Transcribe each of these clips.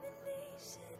combination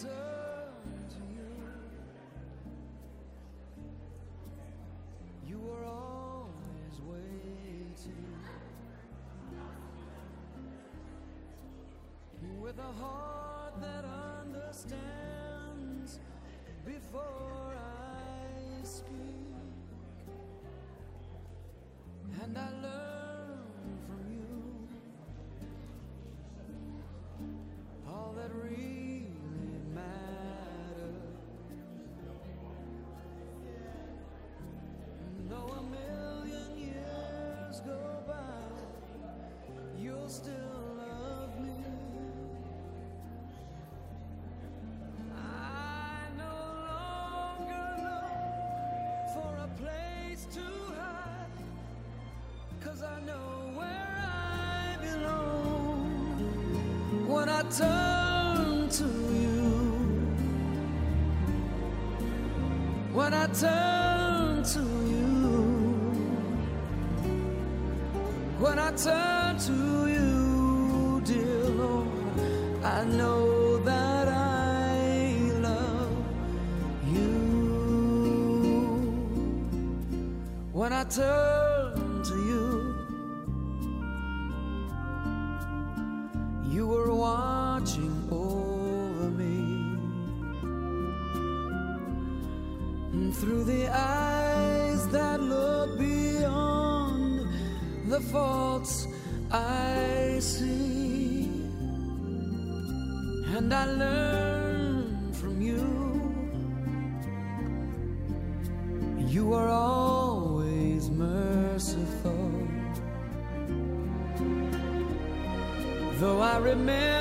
turn to you. You were always waiting with a heart that understands before I. turn to you, when I turn to you, when I turn to you, dear Lord, I know. the faults I see, and I learn from you. You are always merciful, though I remember.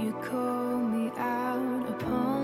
Inside my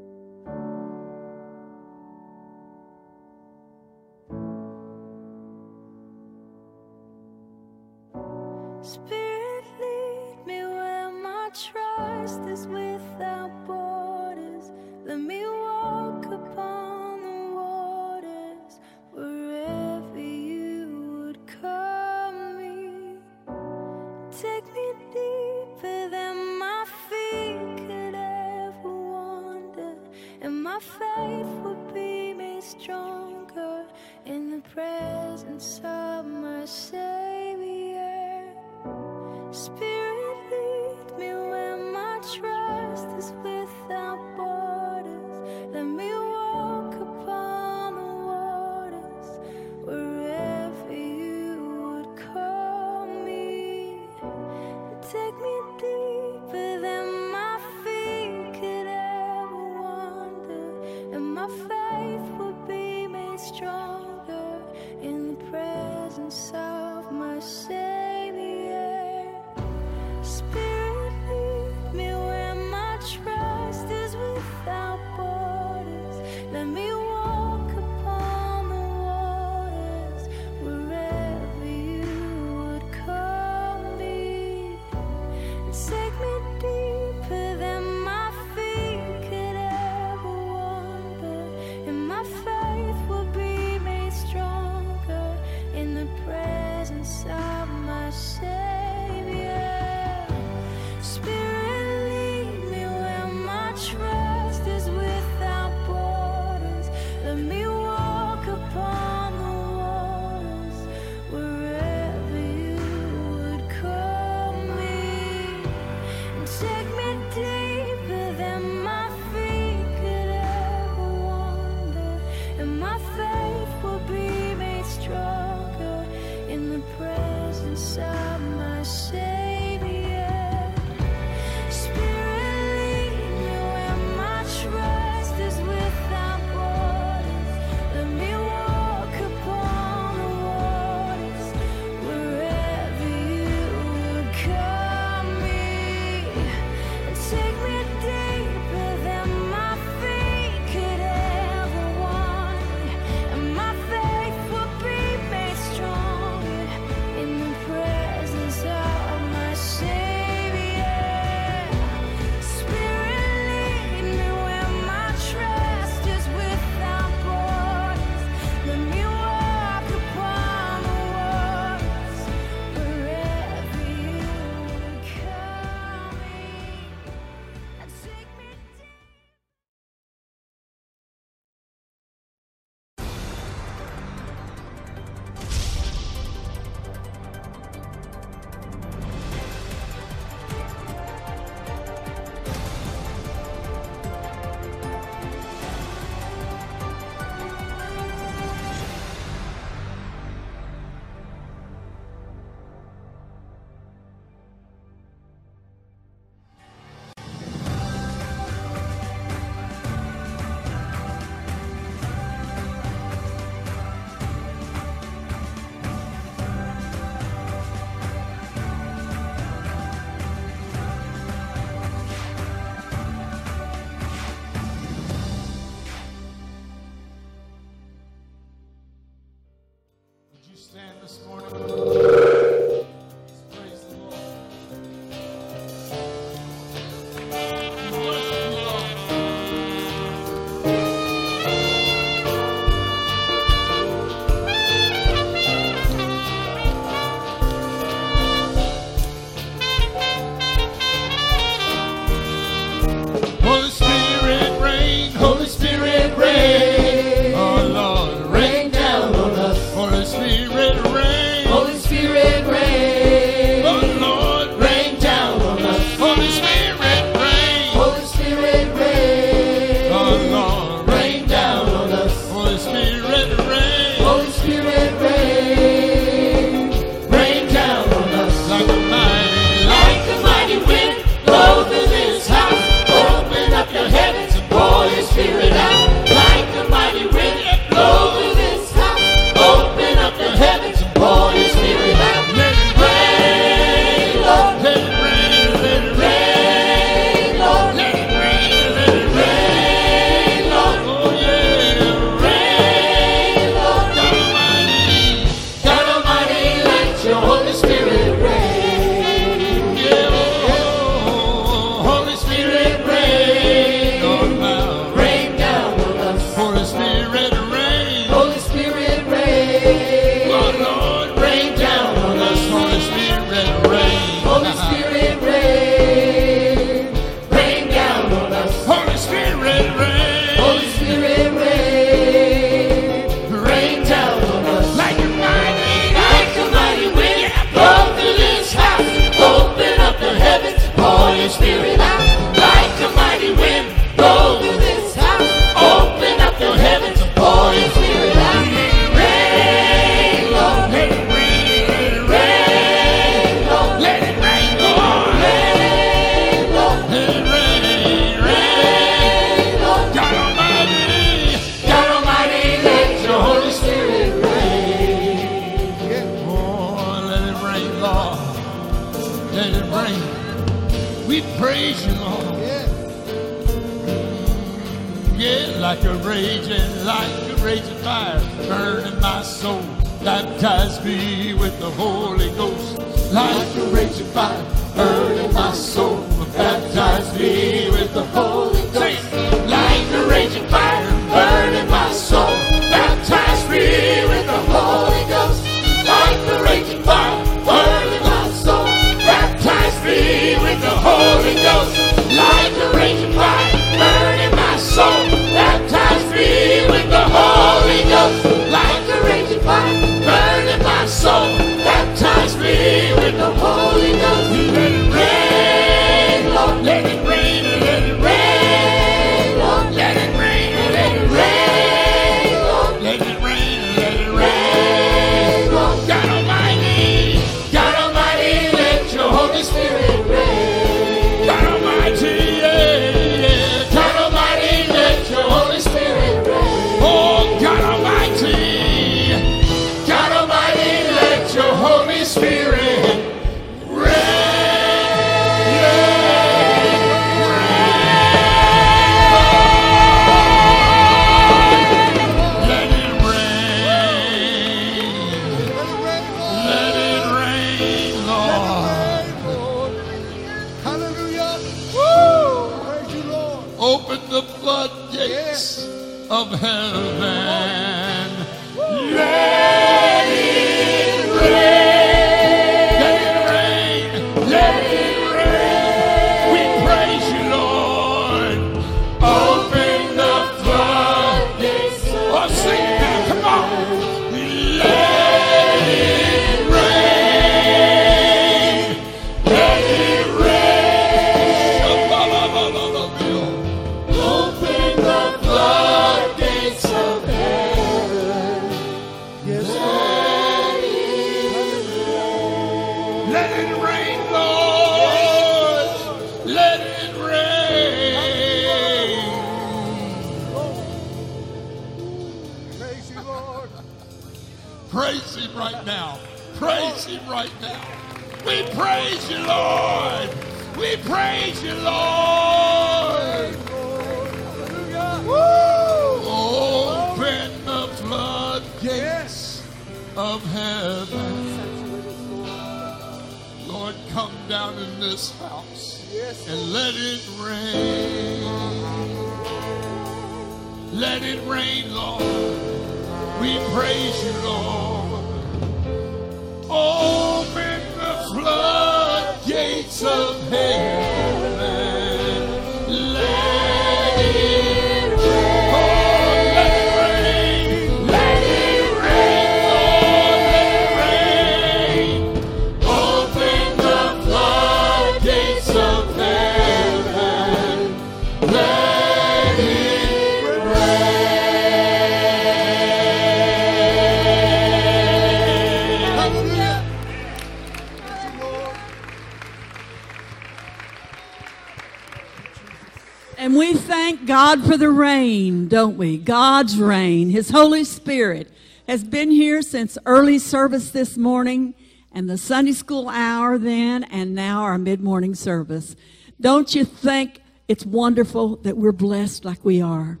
God's rain. His Holy Spirit has been here since early service this morning and the Sunday school hour then and now our mid-morning service. Don't you think it's wonderful that we're blessed like we are?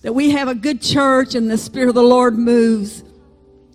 That we have a good church and the Spirit of the Lord moves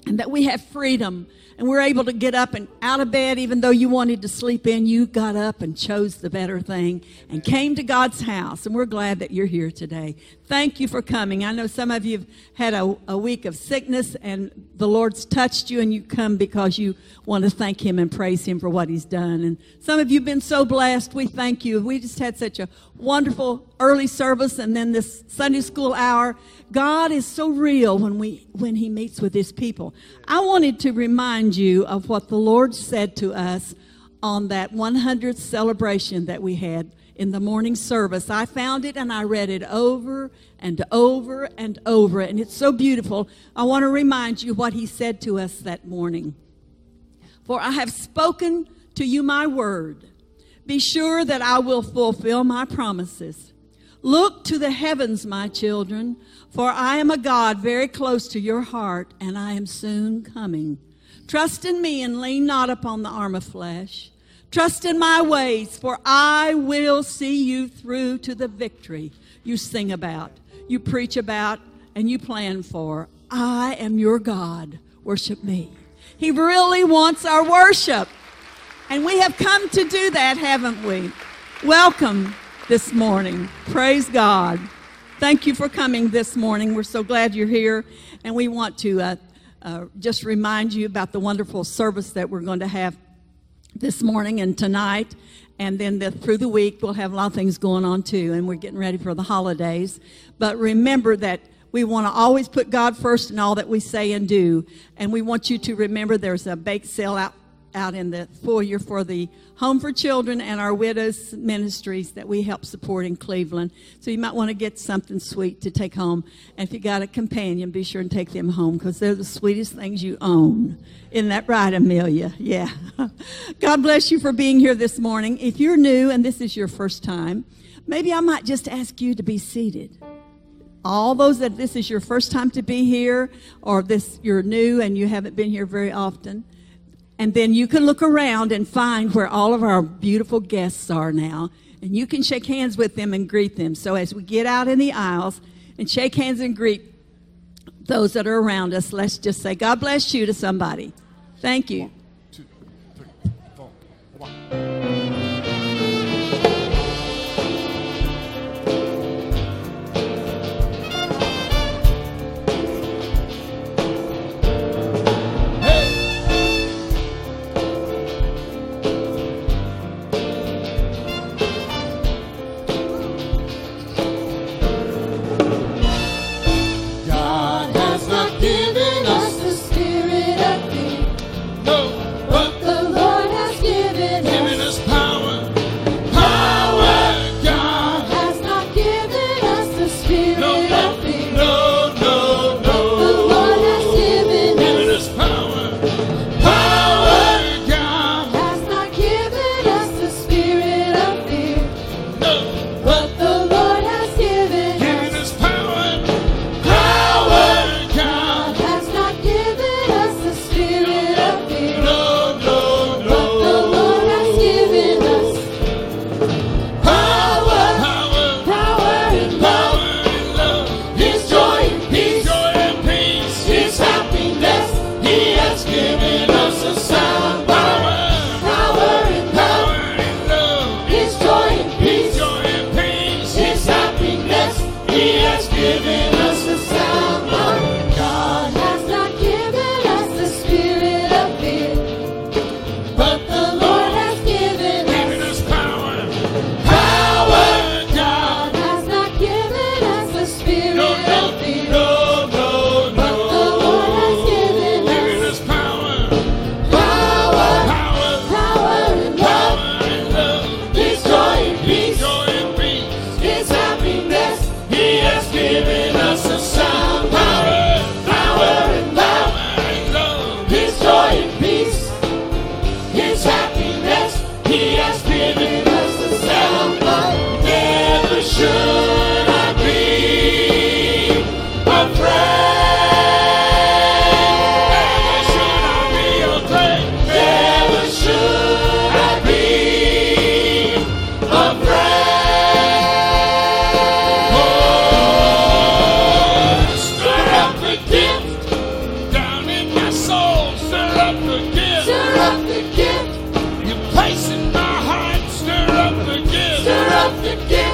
and that we have freedom and we're able to get up and out of bed even though you wanted to sleep in you got up and chose the better thing and came to god's house. And we're glad that you're here today. Thank you for coming. I know some of you have had a, a week of sickness and the lord's touched you and you come because you want to thank him and praise him for what he's done. And some of you have been so blessed. We thank you. We just had such a wonderful early service and then this sunday school hour God is so real when we when he meets with his people. I wanted to remind you of what the Lord said to us on that 100th celebration that we had in the morning service. I found it and I read it over and over and over and it's so beautiful. I want to remind you what he said to us that morning. For I have spoken to you my word. Be sure that I will fulfill my promises. Look to the heavens, my children, for I am a God very close to your heart, and I am soon coming. Trust in me and lean not upon the arm of flesh. Trust in my ways, for I will see you through to the victory you sing about, you preach about, and you plan for. I am your God. Worship me. He really wants our worship. And we have come to do that, haven't we? Welcome this morning. Praise God. Thank you for coming this morning. We're so glad you're here. And we want to uh, uh, just remind you about the wonderful service that we're going to have this morning and tonight. And then the, through the week, we'll have a lot of things going on too. And we're getting ready for the holidays. But remember that we want to always put God first in all that we say and do. And we want you to remember there's a bake sale out out in the foyer for the Home for Children and our widows ministries that we help support in Cleveland. So you might want to get something sweet to take home. And if you got a companion, be sure and take them home because they're the sweetest things you own. Isn't that right, Amelia? Yeah. God bless you for being here this morning. If you're new and this is your first time, maybe I might just ask you to be seated all those that this is your first time to be here or this you're new and you haven't been here very often and then you can look around and find where all of our beautiful guests are now. And you can shake hands with them and greet them. So as we get out in the aisles and shake hands and greet those that are around us, let's just say, God bless you to somebody. Thank you. Two, three, four. Stir up the gift. You're in my heart. Stir up the gift. Stir up the gift.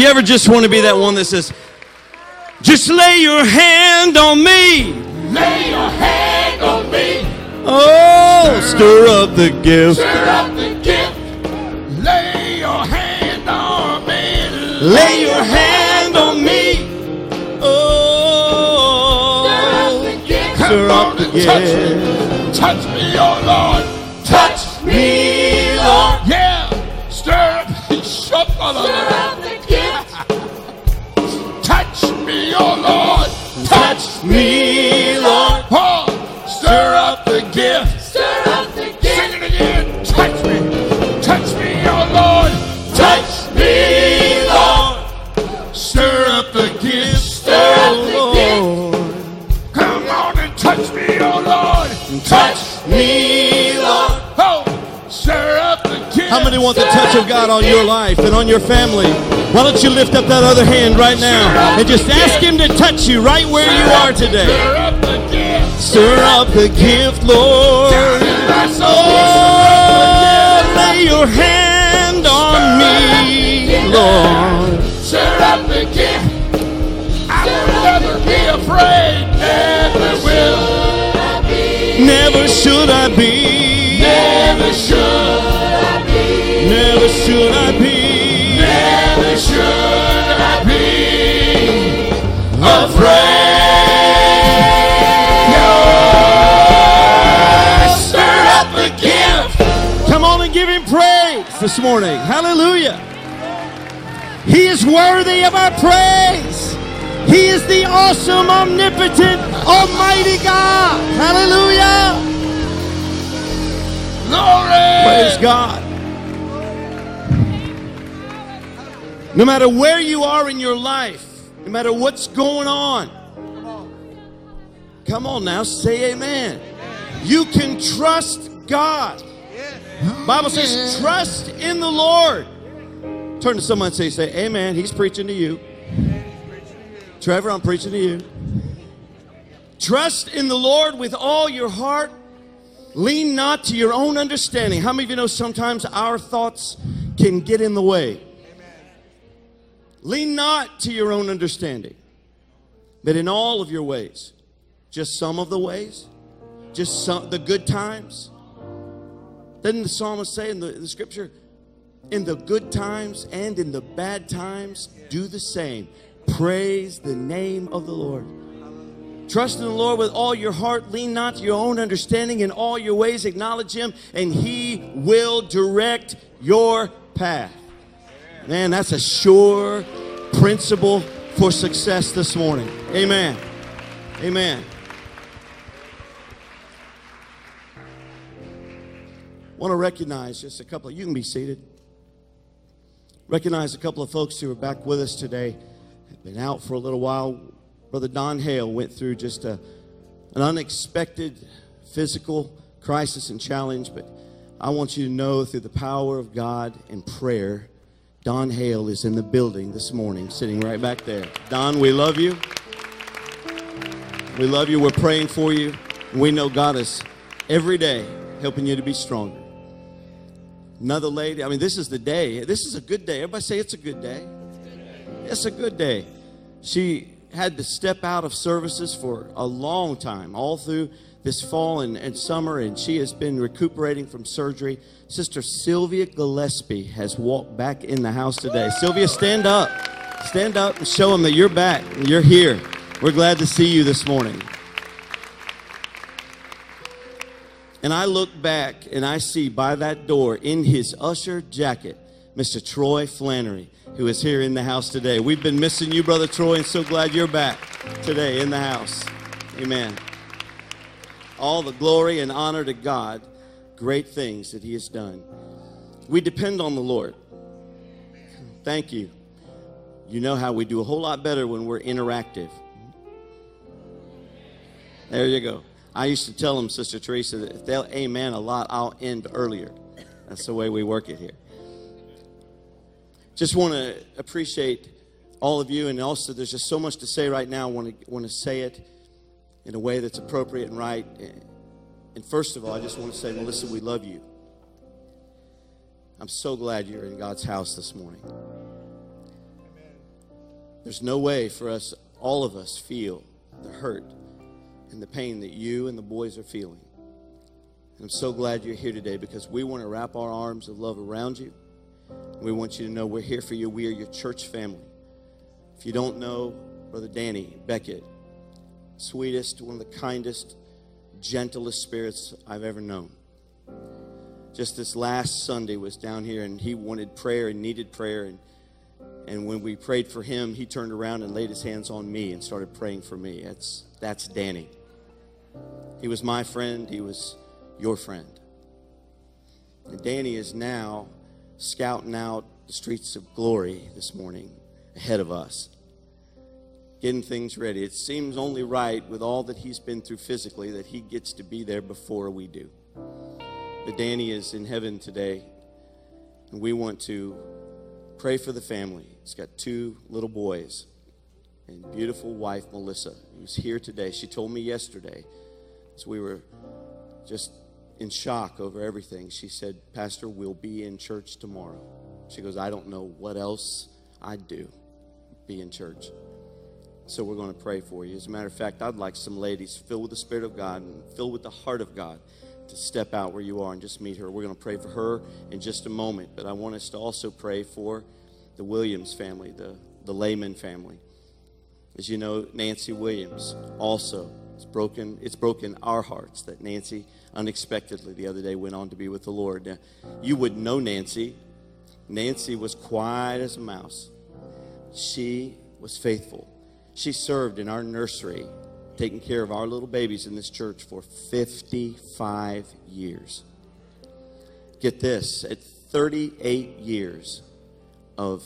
You ever just want to be that one that says, just lay your hand on me. Lay your hand on me. Oh, stir up the gift. Stir up the gift. Lay your hand on me. Lay your hand on me. Oh, stir up the oh, Touch me. Touch me, oh Lord. How many want the touch of God on your life and on your family? Why don't you lift up that other hand right now and just ask Him to touch you right where you are today? Stir up the gift. Stir up the gift, Lord. Down in my soul. Oh, lay your hand on me, Lord. Stir up the gift. I will never be afraid. Never will. Never should I be. Never should. Never should I be. Never should I be afraid. Stir up the gift. Come on and give him praise this morning. Hallelujah. He is worthy of our praise. He is the awesome, omnipotent, almighty God. Hallelujah. Glory. Praise God. No matter where you are in your life, no matter what's going on, come on now, say amen. You can trust God. Bible says, trust in the Lord. Turn to someone and say, say, amen. He's preaching to you. Trevor, I'm preaching to you. Trust in the Lord with all your heart. Lean not to your own understanding. How many of you know sometimes our thoughts can get in the way? Lean not to your own understanding, but in all of your ways. Just some of the ways, just some the good times. Doesn't the psalmist say in the, in the scripture, in the good times and in the bad times, do the same. Praise the name of the Lord. Trust in the Lord with all your heart. Lean not to your own understanding. In all your ways, acknowledge Him, and He will direct your path. Man, that's a sure principle for success this morning. Amen. Amen. Want to recognize just a couple of, you can be seated. Recognize a couple of folks who are back with us today. Have been out for a little while. Brother Don Hale went through just a, an unexpected physical crisis and challenge, but I want you to know through the power of God and prayer, Don Hale is in the building this morning, sitting right back there. Don, we love you. We love you. We're praying for you. We know God is every day helping you to be stronger. Another lady, I mean, this is the day. This is a good day. Everybody say it's a good day. It's a good day. She had to step out of services for a long time, all through this fall and, and summer, and she has been recuperating from surgery. Sister Sylvia Gillespie has walked back in the house today. Sylvia, stand up. Stand up and show them that you're back. You're here. We're glad to see you this morning. And I look back and I see by that door in his usher jacket, Mr. Troy Flannery, who is here in the house today. We've been missing you, Brother Troy, and so glad you're back today in the house. Amen. All the glory and honor to God, great things that he has done. We depend on the Lord. Thank you. You know how we do a whole lot better when we're interactive. There you go. I used to tell them, Sister Teresa, that if they'll amen a lot, I'll end earlier. That's the way we work it here. Just want to appreciate all of you, and also there's just so much to say right now. I want to want to say it in a way that's appropriate and right. And first of all, I just want to say, Melissa, we love you. I'm so glad you're in God's house this morning. There's no way for us, all of us, feel the hurt and the pain that you and the boys are feeling. And I'm so glad you're here today because we want to wrap our arms of love around you. We want you to know we're here for you. We are your church family. If you don't know Brother Danny Beckett, sweetest, one of the kindest, gentlest spirits I've ever known. Just this last Sunday was down here and he wanted prayer and needed prayer and and when we prayed for him, he turned around and laid his hands on me and started praying for me. That's that's Danny. He was my friend, he was your friend. And Danny is now scouting out the streets of glory this morning ahead of us getting things ready. It seems only right with all that he's been through physically that he gets to be there before we do. But Danny is in heaven today, and we want to pray for the family. He's got two little boys and beautiful wife, Melissa, who's here today. She told me yesterday, as we were just in shock over everything, she said, Pastor, we'll be in church tomorrow. She goes, I don't know what else I'd do, be in church. So we're going to pray for you. As a matter of fact, I'd like some ladies filled with the Spirit of God and filled with the heart of God to step out where you are and just meet her. We're going to pray for her in just a moment, but I want us to also pray for the Williams family, the, the Lehman family. As you know, Nancy Williams also it's broken it's broken our hearts that Nancy unexpectedly the other day went on to be with the Lord. Now, you would know Nancy. Nancy was quiet as a mouse. She was faithful. She served in our nursery, taking care of our little babies in this church for 55 years. Get this at 38 years of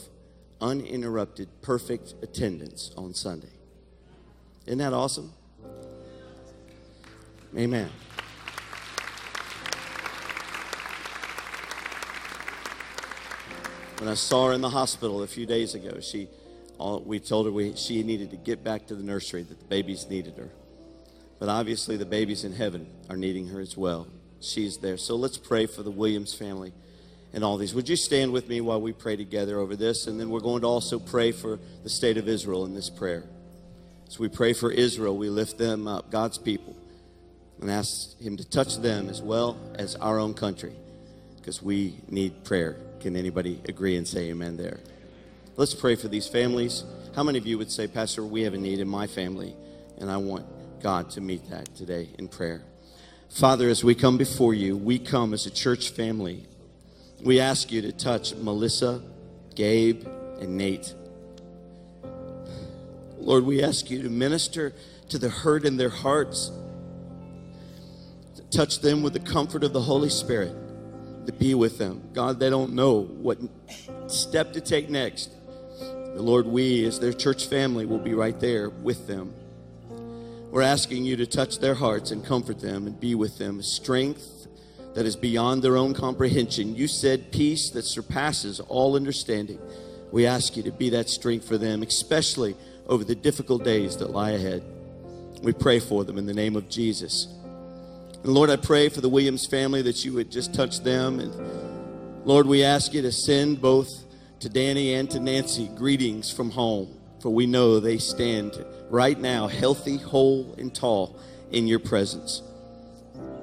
uninterrupted, perfect attendance on Sunday. Isn't that awesome? Amen. When I saw her in the hospital a few days ago, she all, we told her we, she needed to get back to the nursery, that the babies needed her. But obviously, the babies in heaven are needing her as well. She's there. So let's pray for the Williams family and all these. Would you stand with me while we pray together over this? And then we're going to also pray for the state of Israel in this prayer. As we pray for Israel, we lift them up, God's people, and ask Him to touch them as well as our own country, because we need prayer. Can anybody agree and say amen there? Let's pray for these families. How many of you would say, Pastor, we have a need in my family, and I want God to meet that today in prayer? Father, as we come before you, we come as a church family. We ask you to touch Melissa, Gabe, and Nate. Lord, we ask you to minister to the hurt in their hearts, to touch them with the comfort of the Holy Spirit, to be with them. God, they don't know what step to take next. The Lord, we as their church family will be right there with them. We're asking you to touch their hearts and comfort them and be with them. Strength that is beyond their own comprehension. You said peace that surpasses all understanding. We ask you to be that strength for them, especially over the difficult days that lie ahead. We pray for them in the name of Jesus. And Lord, I pray for the Williams family that you would just touch them. And Lord, we ask you to send both to Danny and to Nancy, greetings from home, for we know they stand right now healthy, whole, and tall in your presence.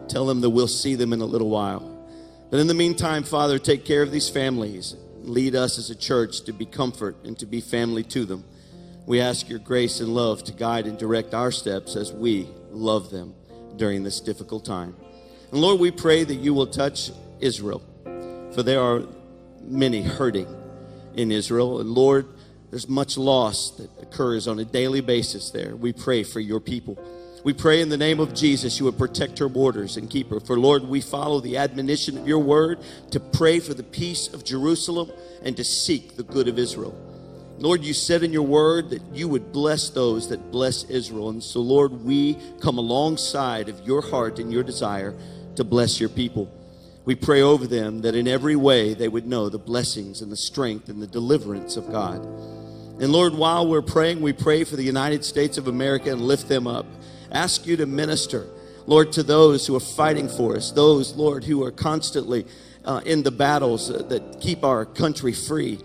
Tell them that we'll see them in a little while. But in the meantime, Father, take care of these families. Lead us as a church to be comfort and to be family to them. We ask your grace and love to guide and direct our steps as we love them during this difficult time. And Lord, we pray that you will touch Israel, for there are many hurting in Israel. And Lord, there's much loss that occurs on a daily basis there. We pray for your people. We pray in the name of Jesus you would protect her borders and keep her. For Lord, we follow the admonition of your word to pray for the peace of Jerusalem and to seek the good of Israel. Lord, you said in your word that you would bless those that bless Israel. And so, Lord, we come alongside of your heart and your desire to bless your people. We pray over them that in every way they would know the blessings and the strength and the deliverance of God. And Lord, while we're praying, we pray for the United States of America and lift them up. Ask you to minister, Lord, to those who are fighting for us, those, Lord, who are constantly uh, in the battles uh, that keep our country free.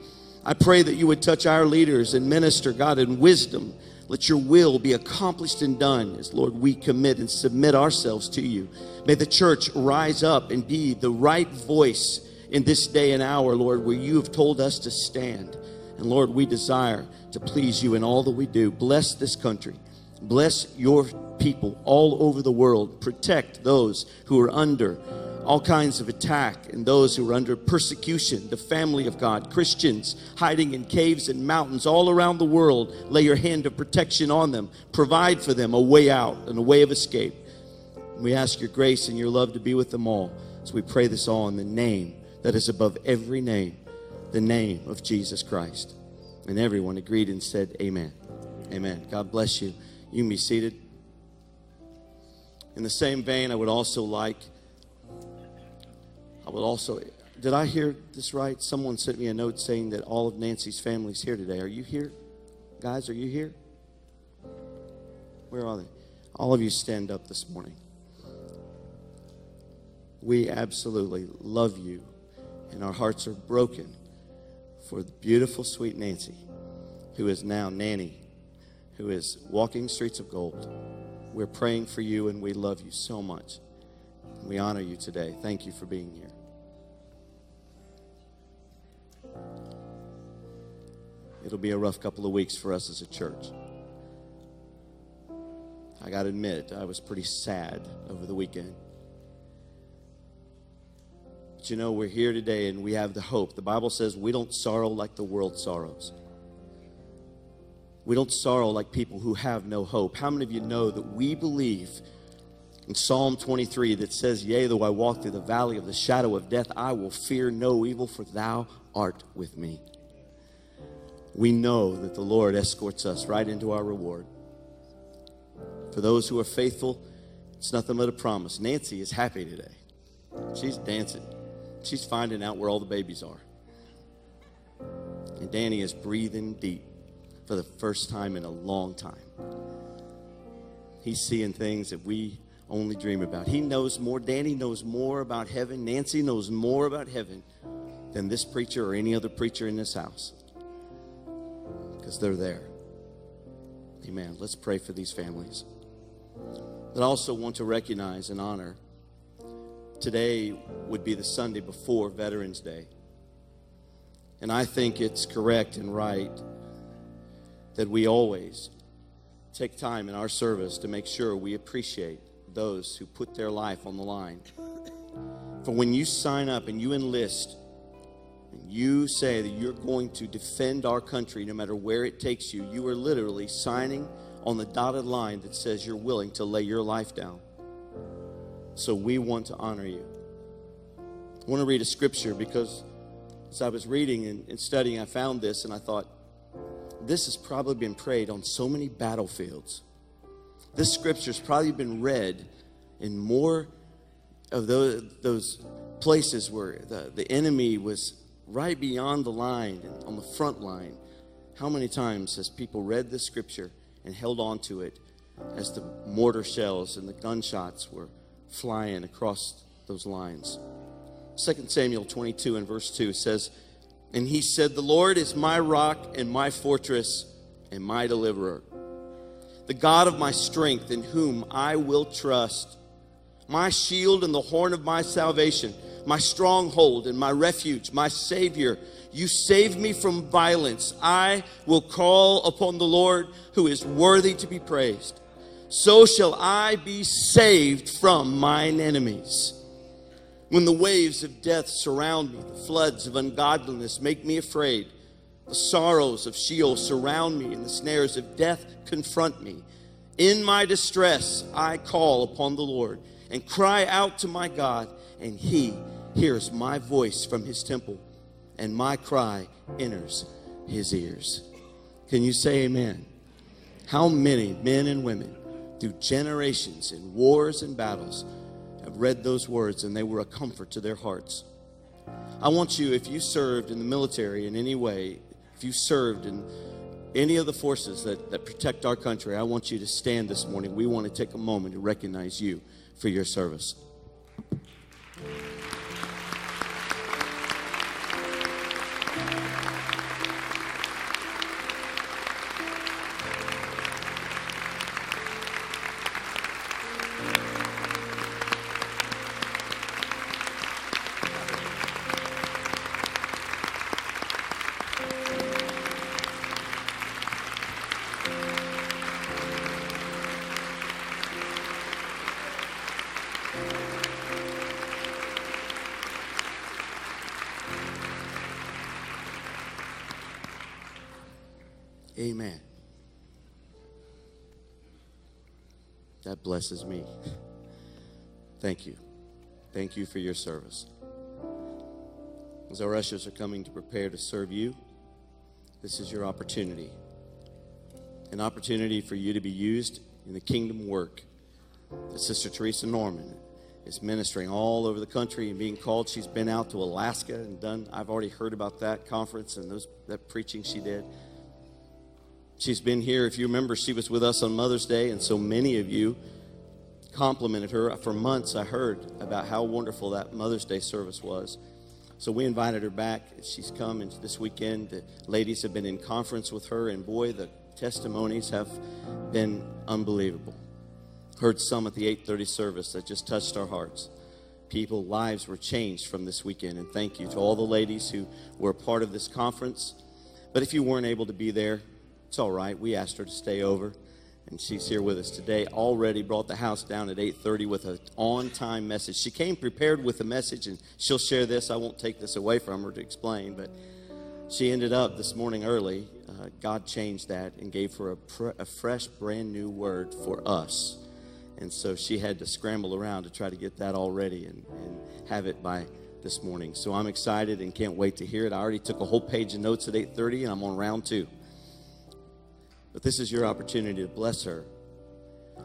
I pray that you would touch our leaders and minister, God, in wisdom. Let your will be accomplished and done as, Lord, we commit and submit ourselves to you. May the church rise up and be the right voice in this day and hour, Lord, where you have told us to stand. And Lord, we desire to please you in all that we do. Bless this country. Bless your people all over the world. Protect those who are under all kinds of attack and those who are under persecution, the family of God, Christians hiding in caves and mountains all around the world. Lay your hand of protection on them. Provide for them a way out and a way of escape. We ask your grace and your love to be with them all. So we pray this all in the name that is above every name, the name of Jesus Christ. And everyone agreed and said, Amen. Amen. God bless you. You can be seated. In the same vein, I would also like, I would also, did I hear this right? Someone sent me a note saying that all of Nancy's family's here today. Are you here? Guys, are you here? Where are they? All of you stand up this morning. We absolutely love you, and our hearts are broken for the beautiful, sweet Nancy, who is now Nanny, who is walking streets of gold. We're praying for you, and we love you so much. We honor you today. Thank you for being here. It'll be a rough couple of weeks for us as a church. I got to admit, I was pretty sad over the weekend. But you know, we're here today and we have the hope. The Bible says we don't sorrow like the world sorrows. We don't sorrow like people who have no hope. How many of you know that we believe in Psalm 23 that says, Yea, though I walk through the valley of the shadow of death, I will fear no evil, for thou art with me. We know that the Lord escorts us right into our reward. For those who are faithful, it's nothing but a promise. Nancy is happy today. She's dancing. She's finding out where all the babies are. And Danny is breathing deep for the first time in a long time. He's seeing things that we only dream about. He knows more. Danny knows more about heaven. Nancy knows more about heaven than this preacher or any other preacher in this house because they're there. Amen. Let's pray for these families. But I also want to recognize and honor today would be the Sunday before Veterans Day. And I think it's correct and right that we always take time in our service to make sure we appreciate those who put their life on the line. For when you sign up and you enlist, and you say that you're going to defend our country no matter where it takes you, you are literally signing on the dotted line that says you're willing to lay your life down. So we want to honor you. I want to read a scripture because as I was reading and, and studying, I found this and I thought, this has probably been prayed on so many battlefields. This scripture has probably been read in more of those, those places where the, the enemy was right beyond the line, on the front line. How many times has people read the scripture and held on to it as the mortar shells and the gunshots were flying across those lines? 2 Samuel 22 and verse 2 says, And he said, The Lord is my rock and my fortress and my deliverer, the God of my strength, in whom I will trust, my shield and the horn of my salvation my stronghold and my refuge, my Savior. You save me from violence. I will call upon the Lord who is worthy to be praised. So shall I be saved from mine enemies. When the waves of death surround me, the floods of ungodliness make me afraid. The sorrows of Sheol surround me, and the snares of death confront me. In my distress, I call upon the Lord and cry out to my God, and He hears my voice from his temple, and my cry enters his ears. Can you say amen? How many men and women through generations in wars and battles have read those words and they were a comfort to their hearts? I want you, if you served in the military in any way, if you served in any of the forces that, that protect our country, I want you to stand this morning. We want to take a moment to recognize you for your service. Blesses me. Thank you. Thank you for your service. As our ushers are coming to prepare to serve you, this is your opportunity. An opportunity for you to be used in the kingdom work that Sister Teresa Norman is ministering all over the country and being called. She's been out to Alaska and done, I've already heard about that conference and those, that preaching she did. She's been here. If you remember, she was with us on Mother's Day, and so many of you complimented her. For months, I heard about how wonderful that Mother's Day service was. So we invited her back. She's come, and this weekend, the ladies have been in conference with her, and boy, the testimonies have been unbelievable. Heard some at the 8:30 service that just touched our hearts. People lives were changed from this weekend, and thank you to all the ladies who were part of this conference. But if you weren't able to be there, it's all right. We asked her to stay over, and she's here with us today. Already brought the house down at 8:30 with an on-time message. She came prepared with a message, and she'll share this. I won't take this away from her to explain, but she ended up this morning early. Uh, God changed that and gave her a, pr- a fresh, brand new word for us. And so she had to scramble around to try to get that all ready and, and have it by this morning. So I'm excited and can't wait to hear it. I already took a whole page of notes at 8:30 and I'm on round 2. But this is your opportunity to bless her.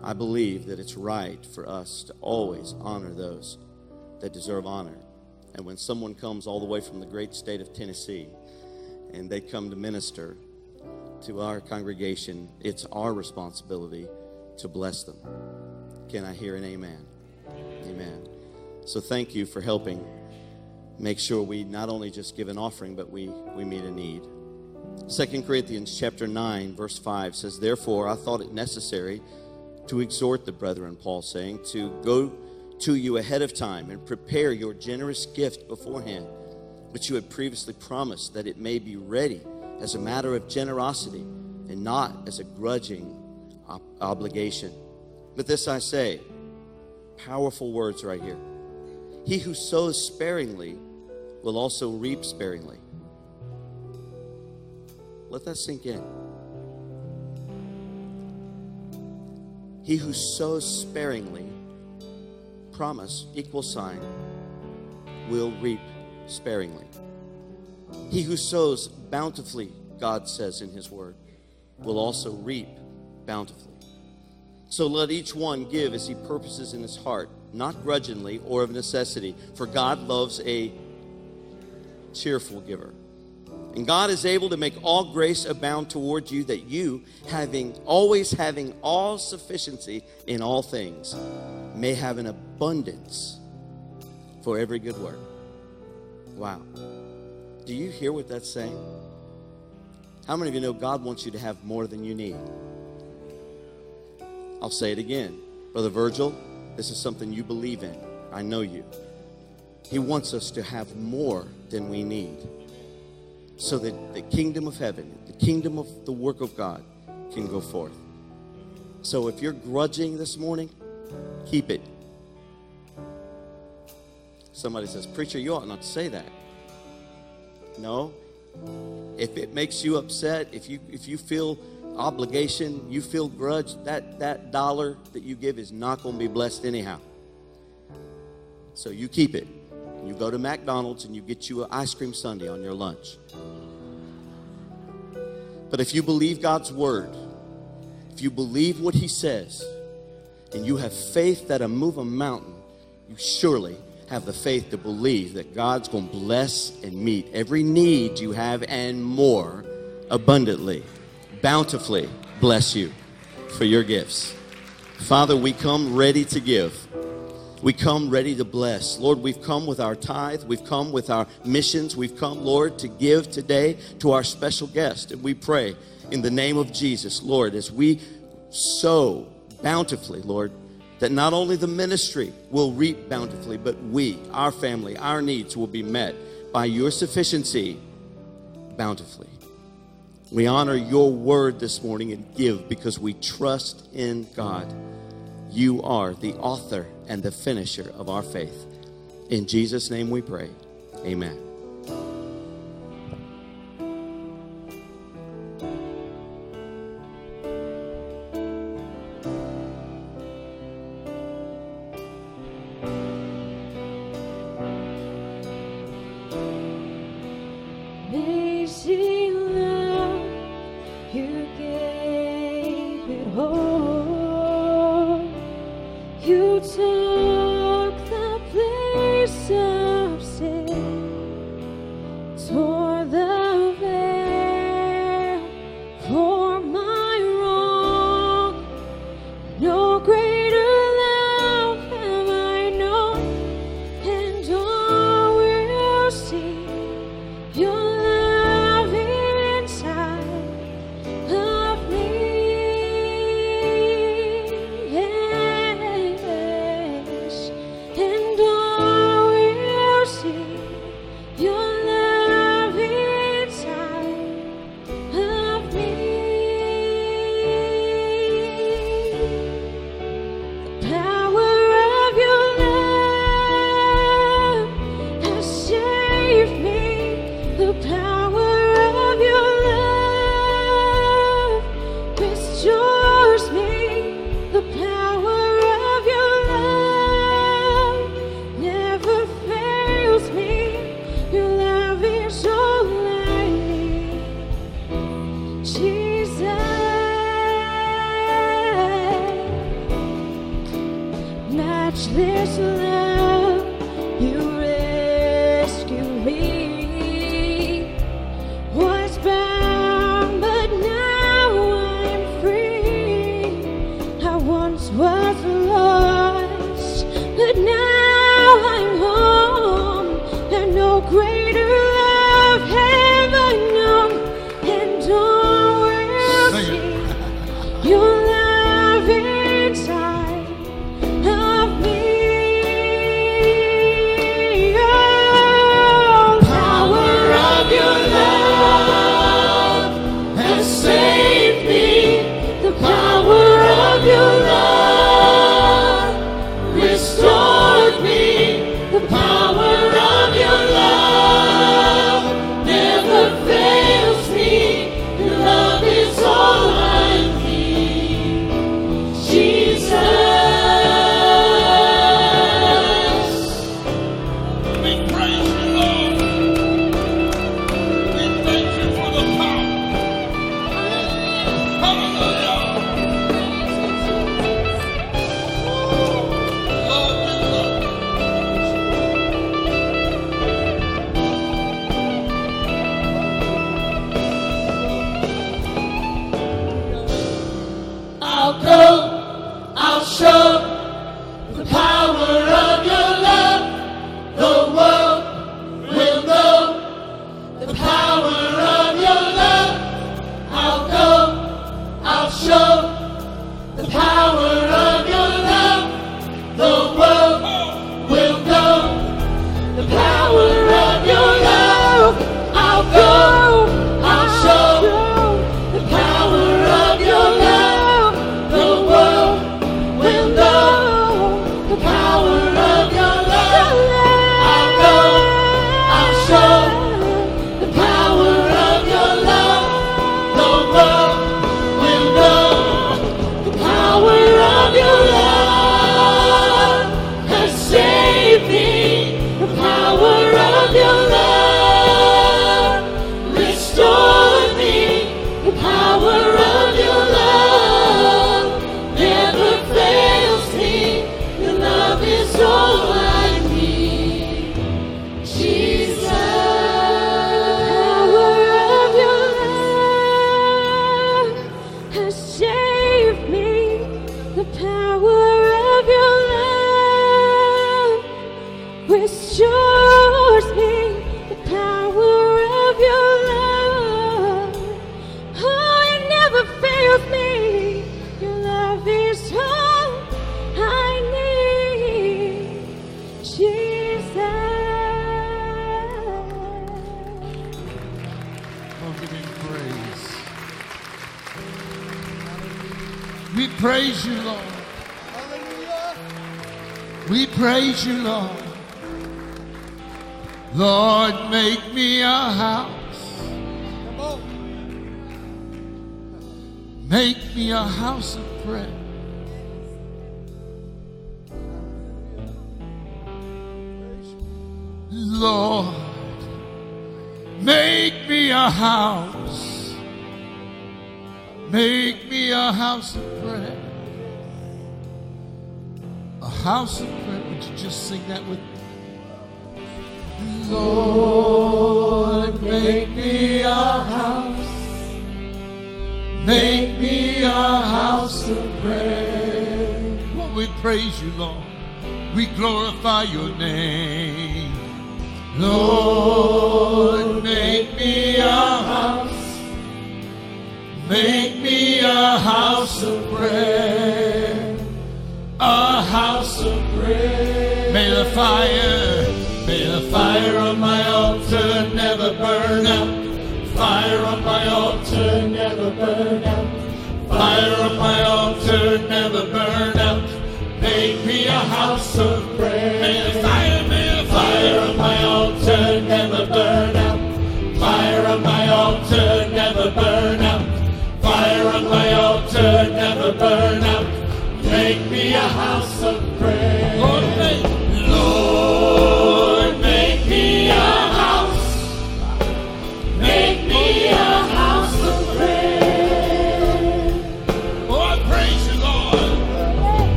I believe that it's right for us to always honor those that deserve honor. And when someone comes all the way from the great state of Tennessee and they come to minister to our congregation, it's our responsibility to bless them. Can I hear an amen? Amen. So thank you for helping make sure we not only just give an offering, but we, we meet a need. 2 Corinthians chapter 9, verse 5 says, Therefore I thought it necessary to exhort the brethren, Paul saying, to go to you ahead of time and prepare your generous gift beforehand, which you had previously promised, that it may be ready as a matter of generosity and not as a grudging ob- obligation. But this I say, powerful words right here. He who sows sparingly will also reap sparingly. Let that sink in. He who sows sparingly, promise, equal sign, will reap sparingly. He who sows bountifully, God says in his word, will also reap bountifully. So let each one give as he purposes in his heart, not grudgingly or of necessity, for God loves a cheerful giver. And God is able to make all grace abound toward you, that you, having always having all sufficiency in all things, may have an abundance for every good work. Wow. Do you hear what that's saying? How many of you know God wants you to have more than you need? I'll say it again. Brother Virgil, this is something you believe in. I know you. He wants us to have more than we need so that the kingdom of heaven, the kingdom of the work of God, can go forth. So if you're grudging this morning, keep it. Somebody says, Preacher, you ought not to say that. No. If it makes you upset, if you if you feel obligation, you feel grudge, that, that dollar that you give is not going to be blessed anyhow. So you keep it. You go to McDonald's and you get you an ice cream sundae on your lunch. But if you believe God's word, if you believe what he says, and you have faith that'll move a mountain, you surely have the faith to believe that God's going to bless and meet every need you have and more abundantly, bountifully bless you for your gifts. Father, we come ready to give. We come ready to bless. Lord, we've come with our tithe. We've come with our missions. We've come, Lord, to give today to our special guest. And we pray in the name of Jesus, Lord, as we sow bountifully, Lord, that not only the ministry will reap bountifully, but we, our family, our needs will be met by your sufficiency bountifully. We honor your word this morning and give because we trust in God. You are the author and the finisher of our faith. In Jesus' name we pray. Amen. praise you, Lord. Hallelujah. We praise you, Lord. Lord, make me a house. Make me a house of prayer. Lord, make me a house. Make me a house house of prayer. Would you just sing that with me? Lord, make me a house. Make me a house of prayer. Well, we praise you, Lord. We glorify your name. Lord, make me a house. Make me a house of prayer. fire. May the fire on my altar never burn out. Fire on my altar never burn out.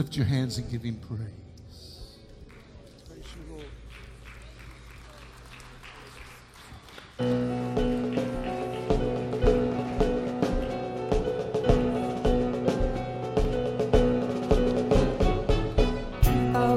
Lift your hands and give him praise.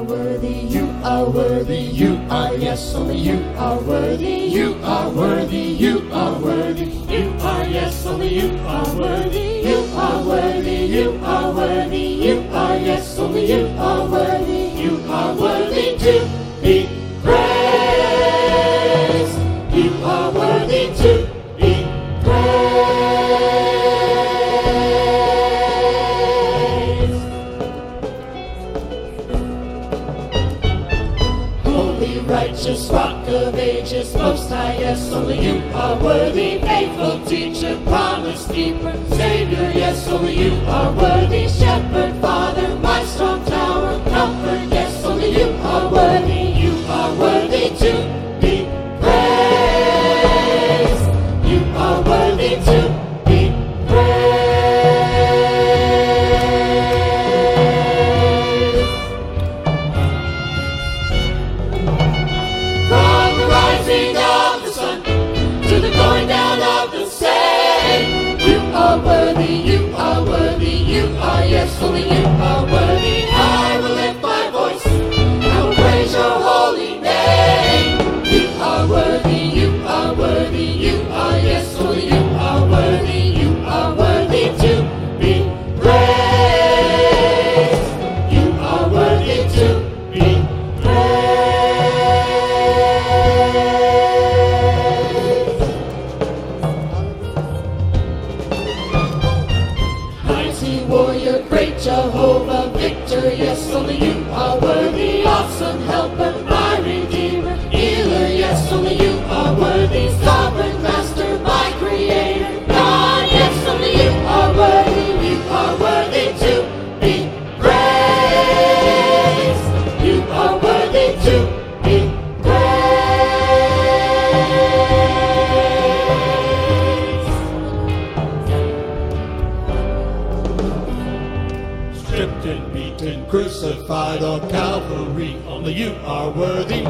praise you, are worthy, you are, yes, only you are worthy, you are worthy, you are worthy, you are, yes, only you are worthy are worthy, you are worthy, you are, yes, only you are worthy, you are worthy too. yes, only you are worthy. Faithful teacher, promise keeper, Savior, yes, only you are worthy. Shepherd, Father, my strong tower, comfort, yes, only you are worthy. You are worthy to be praised. You are worthy to you are worthy.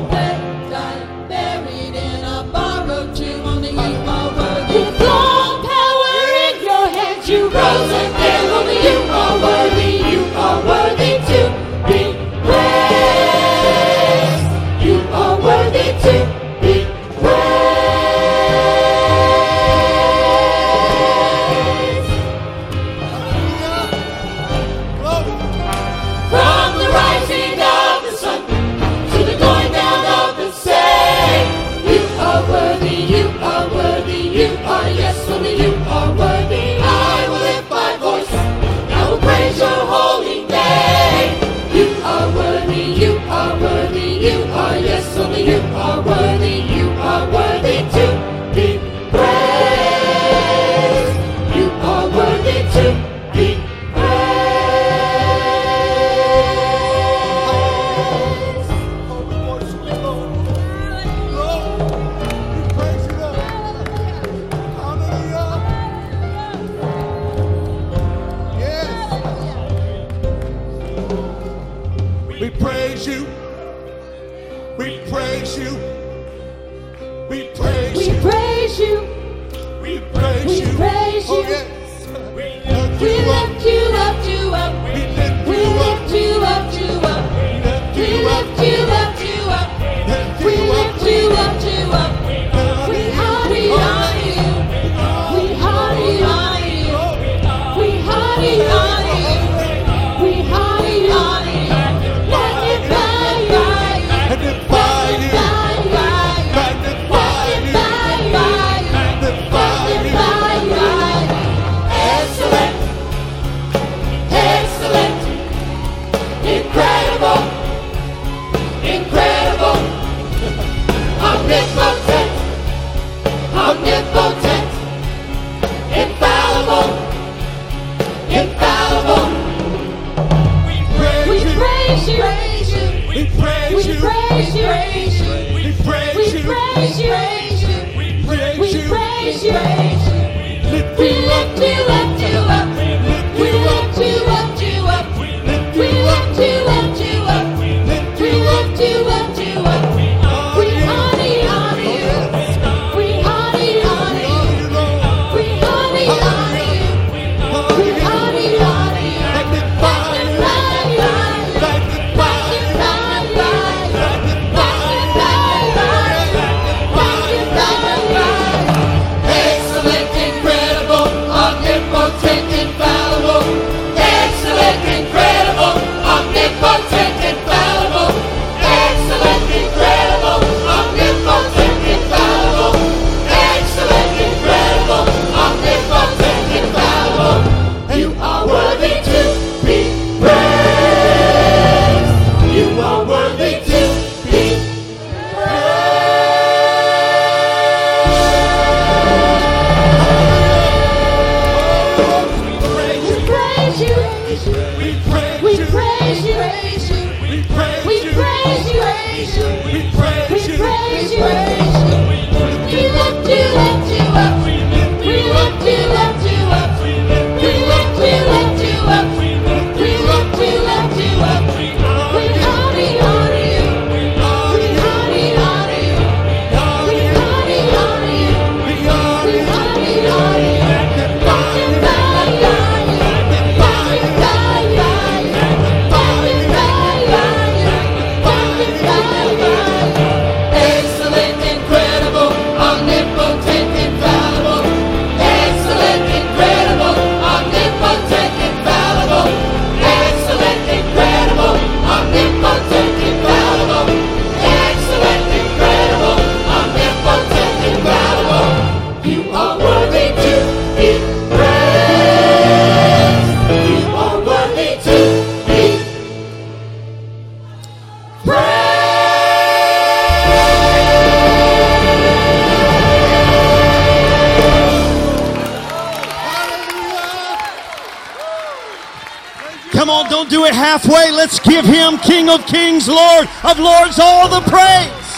Halfway. Let's give him King of Kings, Lord of Lords, all the praise.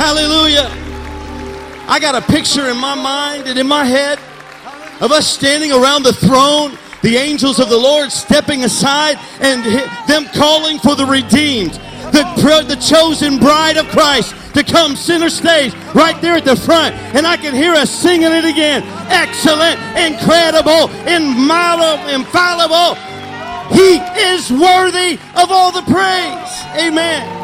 Hallelujah. I got a picture in my mind and in my head of us standing around the throne, the angels of the Lord stepping aside and them calling for the redeemed, the, the chosen bride of Christ to come center stage right there at the front. And I can hear us singing it again. Excellent, incredible, infallible, infallible. He is worthy of all the praise. Amen.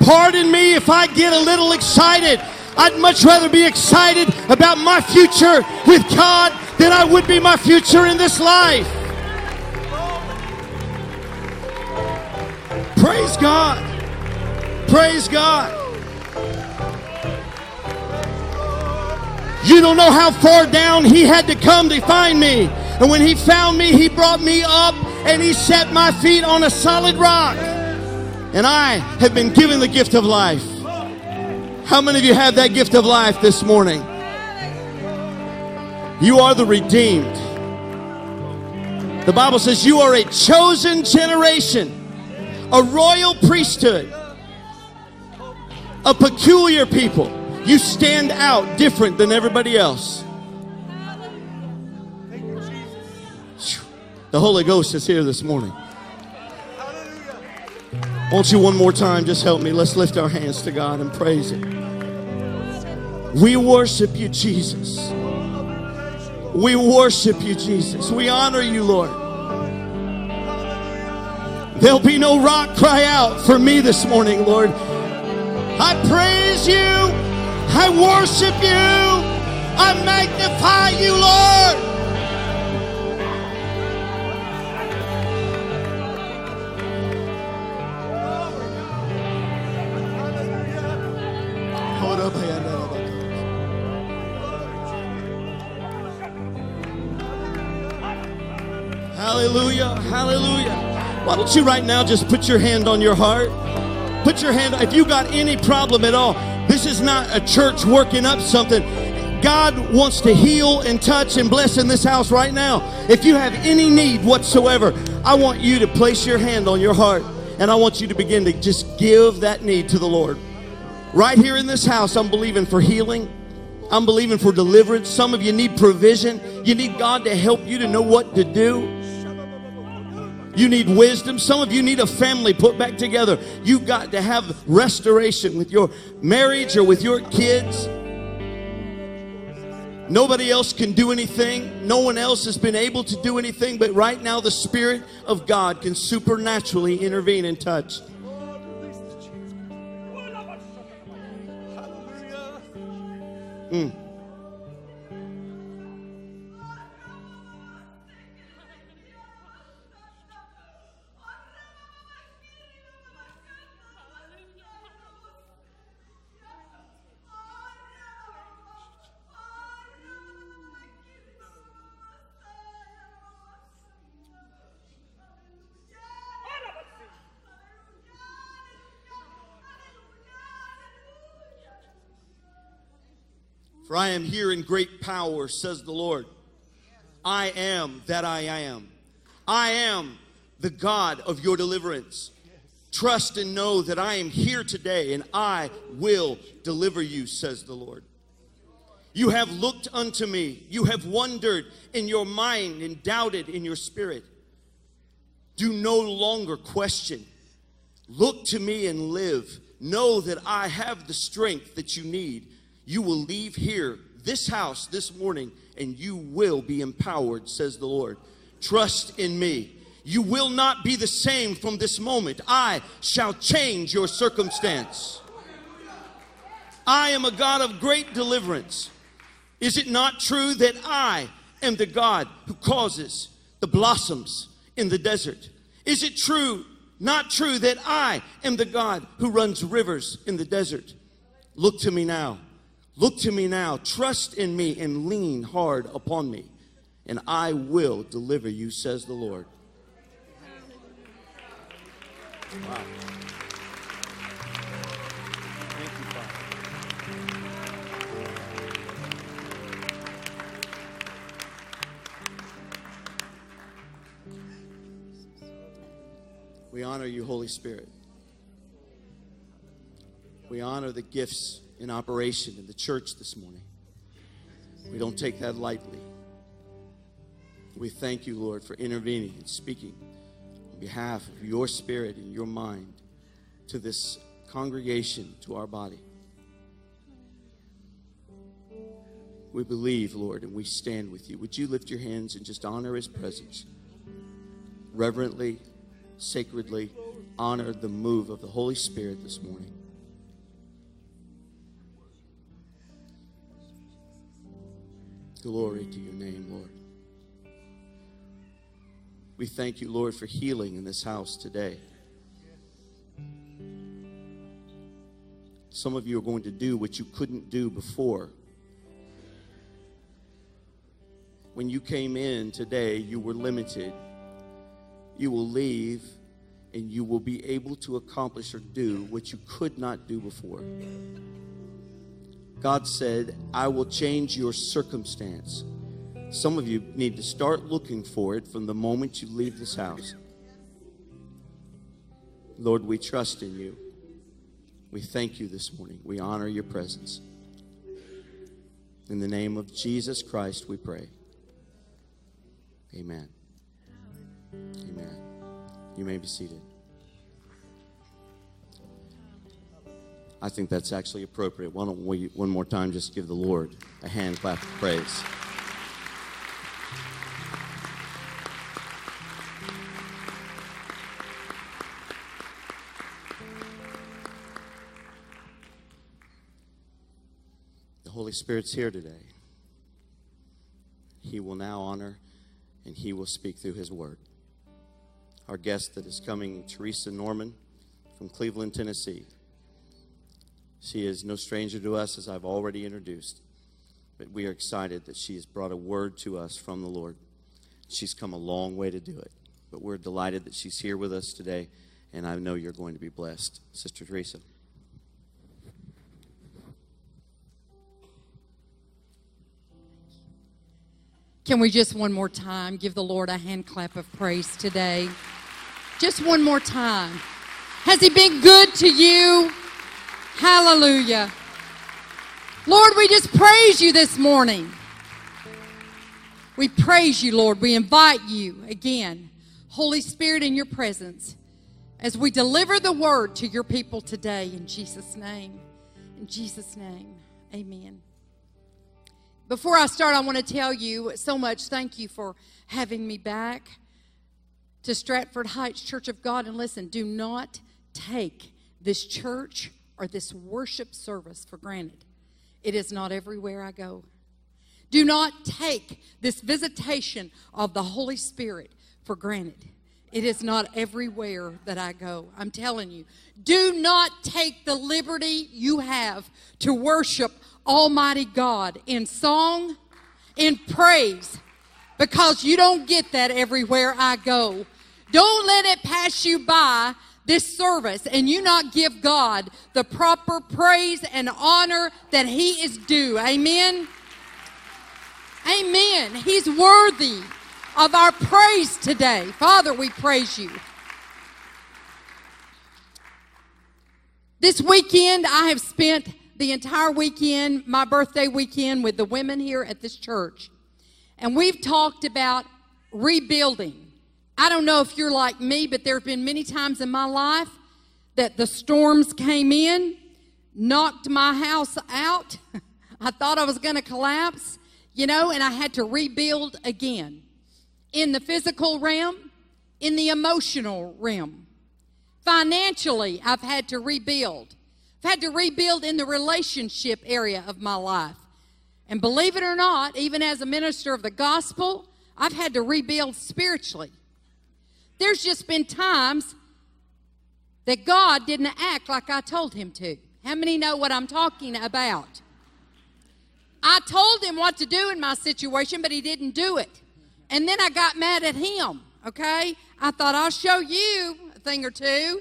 Pardon me if I get a little excited. I'd much rather be excited about my future with God than I would be my future in this life. Praise God. Praise God. You don't know how far down he had to come to find me. And when he found me, he brought me up and he set my feet on a solid rock. And I have been given the gift of life. How many of you have that gift of life this morning? You are the redeemed. The Bible says you are a chosen generation, a royal priesthood, a peculiar people. You stand out different than everybody else. The Holy Ghost is here this morning. Won't you one more time just help me? Let's lift our hands to God and praise Him. We worship you, Jesus. We worship you, Jesus. We honor you, Lord. There'll be no rock cry out for me this morning, Lord. I praise you. I worship you. I magnify you, Lord. Hallelujah, hallelujah. Why don't you right now just put your hand on your heart? Put your hand, if you got any problem at all, this is not a church working up something. God wants to heal and touch and bless in this house right now. If you have any need whatsoever, I want you to place your hand on your heart and I want you to begin to just give that need to the Lord. Right here in this house, I'm believing for healing. I'm believing for deliverance. Some of you need provision. You need God to help you to know what to do. You need wisdom. Some of you need a family put back together. You've got to have restoration with your marriage or with your kids. Nobody else can do anything. No one else has been able to do anything. But right now, the Spirit of God can supernaturally intervene and touch. Mm. For I am here in great power, says the Lord. I am that I am. I am the God of your deliverance. Trust and know that I am here today and I will deliver you, says the Lord. You have looked unto me. You have wondered in your mind and doubted in your spirit. Do no longer question. Look to me and live. Know that I have the strength that you need. You will leave here, this house, this morning, and you will be empowered, says the Lord. Trust in me. You will not be the same from this moment. I shall change your circumstance. I am a God of great deliverance. Is it not true that I am the God who causes the blossoms in the desert? Is it true, not true, that I am the God who runs rivers in the desert? Look to me now. Look to me now, trust in me, and lean hard upon me, and I will deliver you, says the Lord. Wow. Thank you, Father. We honor you, Holy Spirit. We honor the gifts in operation in the church this morning. We don't take that lightly. We thank you, Lord, for intervening and speaking on behalf of your spirit and your mind to this congregation, to our body. We believe, Lord, and we stand with you. Would you lift your hands and just honor his presence? Reverently, sacredly honor the move of the Holy Spirit this morning. Glory to your name, Lord. We thank you, Lord, for healing in this house today. Some of you are going to do what you couldn't do before. When you came in today, you were limited. You will leave and you will be able to accomplish or do what you could not do before. God said, I will change your circumstance. Some of you need to start looking for it from the moment you leave this house. Lord, we trust in you. We thank you this morning. We honor your presence. In the name of Jesus Christ, we pray. Amen. Amen. You may be seated. I think that's actually appropriate. Why don't we, one more time, just give the Lord a hand clap of praise? The Holy Spirit's here today. He will now honor and he will speak through his word. Our guest that is coming, Teresa Norman from Cleveland, Tennessee. She is no stranger to us, as I've already introduced. But we are excited that she has brought a word to us from the Lord. She's come a long way to do it. But we're delighted that she's here with us today, and I know you're going to be blessed. Sister Teresa. Can we just one more time give the Lord a hand clap of praise today? Just one more time. Has He been good to you? Hallelujah. Lord, we just praise you this morning. We praise you, Lord. We invite you again, Holy Spirit, in your presence as we deliver the word to your people today in Jesus' name. In Jesus' name, amen. Before I start, I want to tell you so much thank you for having me back to Stratford Heights Church of God. And listen, do not take this church or this worship service for granted. It is not everywhere I go. Do not take this visitation of the Holy Spirit for granted. It is not everywhere that I go. I'm telling you. Do not take the liberty you have to worship Almighty God in song, in praise, because you don't get that everywhere I go. Don't let it pass you by this service and you not give God the proper praise and honor that He is due. Amen. Amen. He's worthy of our praise today. Father, we praise you. This weekend, I have spent the entire weekend, my birthday weekend, with the women here at this church. And we've talked about rebuilding. I don't know if you're like me, but there have been many times in my life that the storms came in, knocked my house out. I thought I was going to collapse, you know, and I had to rebuild again in the physical realm, in the emotional realm. Financially, I've had to rebuild. I've had to rebuild in the relationship area of my life. And believe it or not, even as a minister of the gospel, I've had to rebuild spiritually. There's just been times that God didn't act like I told him to. How many know what I'm talking about? I told him what to do in my situation, but he didn't do it. And then I got mad at him, okay? I thought, I'll show you a thing or two.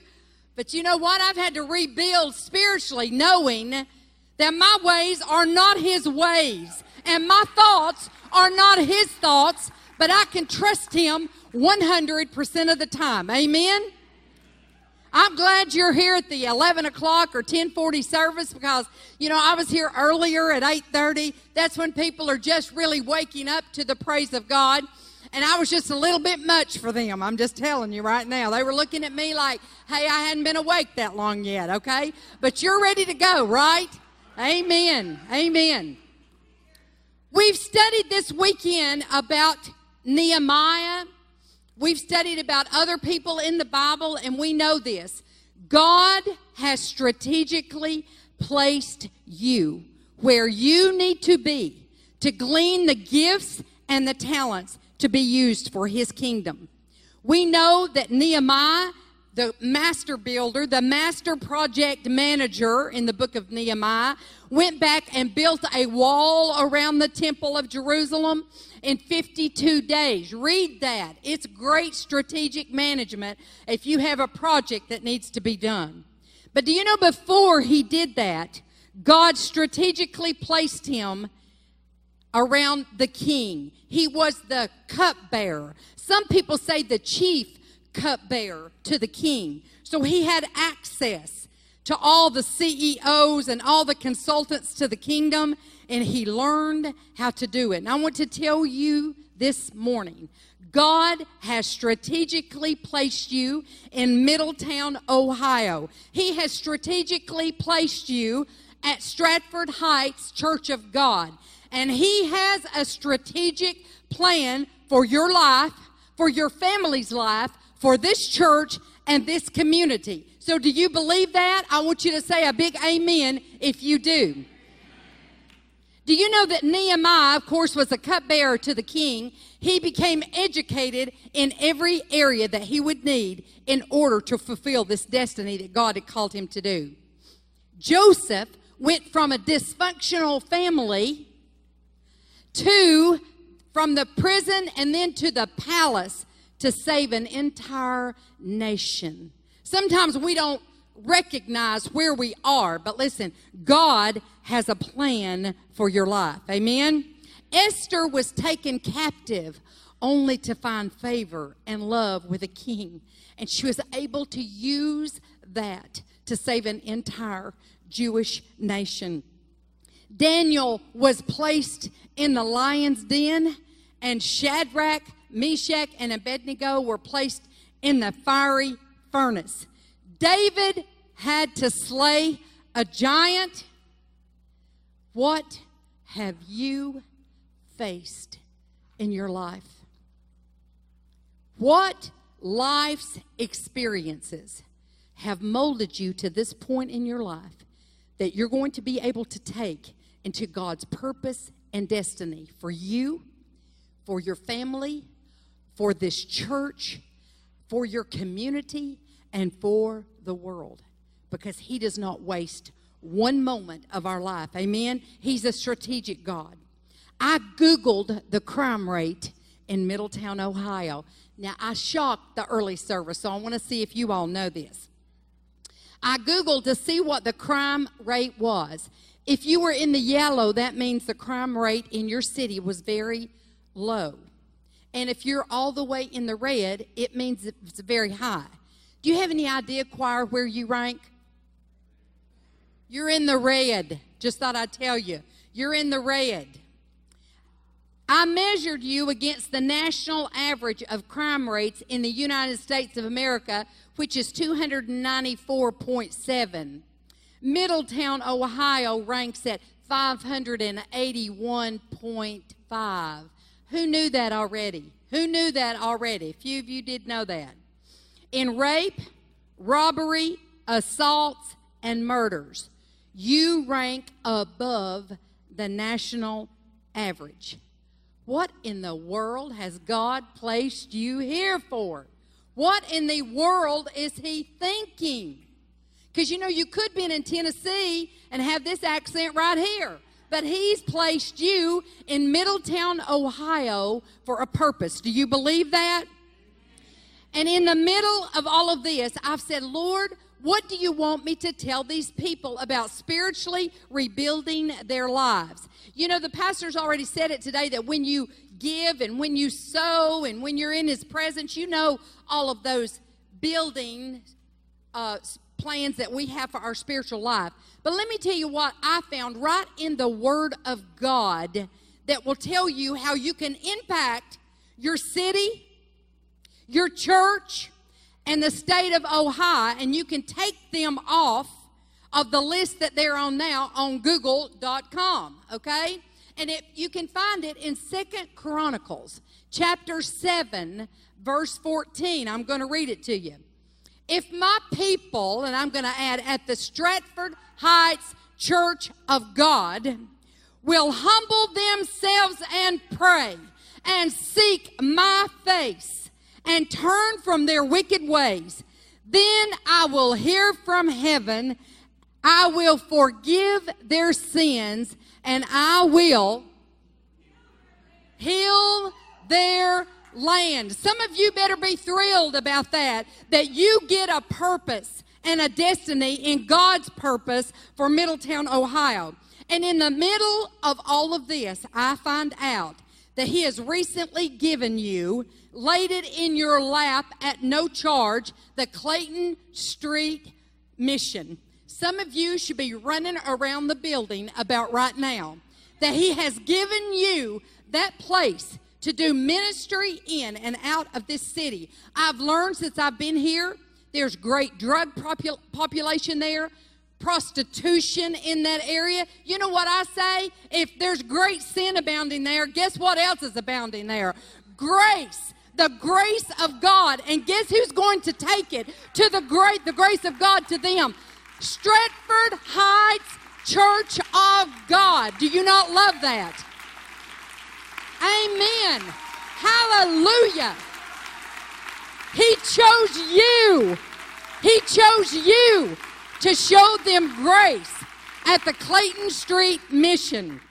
But you know what? I've had to rebuild spiritually, knowing that my ways are not his ways, and my thoughts are not his thoughts, but I can trust him 100% of the time. Amen? I'm glad you're here at the 11 o'clock or 1040 service because, you know, I was here earlier at 830. That's when people are just really waking up to the praise of God. And I was just a little bit much for them. I'm just telling you right now. They were looking at me like, hey, I hadn't been awake that long yet, okay? But you're ready to go, right? Amen. Amen. We've studied this weekend about Nehemiah. We've studied about other people in the Bible, and we know this. God has strategically placed you where you need to be to glean the gifts and the talents to be used for his kingdom. We know that Nehemiah, the master builder, the master project manager in the book of Nehemiah, went back and built a wall around the temple of Jerusalem in 52 days. Read that. It's great strategic management if you have a project that needs to be done. But do you know before he did that, God strategically placed him around the king. He was the cupbearer. Some people say the chief cupbearer to the king. So he had access to all the CEOs and all the consultants to the kingdom, and he learned how to do it. And I want to tell you this morning God has strategically placed you in Middletown, Ohio. He has strategically placed you at Stratford Heights Church of God. And He has a strategic plan for your life, for your family's life, for this church and this community. So, do you believe that? I want you to say a big amen if you do. Do you know that Nehemiah, of course, was a cupbearer to the king? He became educated in every area that he would need in order to fulfill this destiny that God had called him to do. Joseph went from a dysfunctional family to from the prison and then to the palace to save an entire nation. Sometimes we don't recognize where we are, but listen, God has a plan for your life. Amen. Esther was taken captive only to find favor and love with a king, and she was able to use that to save an entire Jewish nation. Daniel was placed in the lion's den, and Shadrach, Meshach, and Abednego were placed in the fiery furnace. David had to slay a giant. What have you faced in your life? What life's experiences have molded you to this point in your life that you're going to be able to take into God's purpose and destiny for you, for your family, for this church, for your community, and for the world. Because He does not waste one moment of our life. Amen? He's a strategic God. I Googled the crime rate in Middletown, Ohio. Now, I shocked the early service, so I want to see if you all know this. I Googled to see what the crime rate was. If you were in the yellow, that means the crime rate in your city was very low. And if you're all the way in the red, it means it's very high. Do you have any idea, choir, where you rank? You're in the red. Just thought I'd tell you. You're in the red. I measured you against the national average of crime rates in the United States of America, which is 294.7. Middletown, Ohio ranks at 581.5. Who knew that already? Who knew that already? A few of you did know that. In rape, robbery, assaults, and murders, you rank above the national average. What in the world has God placed you here for? What in the world is He thinking? Because you know, you could be in Tennessee and have this accent right here. But He's placed you in Middletown, Ohio for a purpose. Do you believe that? And in the middle of all of this, I've said, Lord, what do you want me to tell these people about spiritually rebuilding their lives? You know, the pastor's already said it today that when you give and when you sow and when you're in his presence, you know all of those building uh, plans that we have for our spiritual life. But let me tell you what I found right in the Word of God that will tell you how you can impact your city, your church, and the state of Ohio, and you can take them off of the list that they're on now on google.com, okay? And it, you can find it in Second Chronicles, chapter 7, verse 14. I'm going to read it to you. If my people, and I'm going to add at the Stratford Heights Church of God, will humble themselves and pray and seek my face and turn from their wicked ways, then I will hear from heaven. I will forgive their sins and I will heal their land. Some of you better be thrilled about that, that you get a purpose and a destiny in God's purpose for Middletown, Ohio. And in the middle of all of this, I find out that He has recently given you, laid it in your lap at no charge, the Clayton Street mission. Some of you should be running around the building about right now that He has given you that place to do ministry in and out of this city. I've learned since I've been here, there's great drug popul- population there, prostitution in that area. You know what I say? If there's great sin abounding there, guess what else is abounding there? Grace. The grace of God. And guess who's going to take it to the great the grace of God to them? Stratford Heights Church of God. Do you not love that? Amen. Hallelujah. He chose you. He chose you to show them grace at the Clayton Street mission.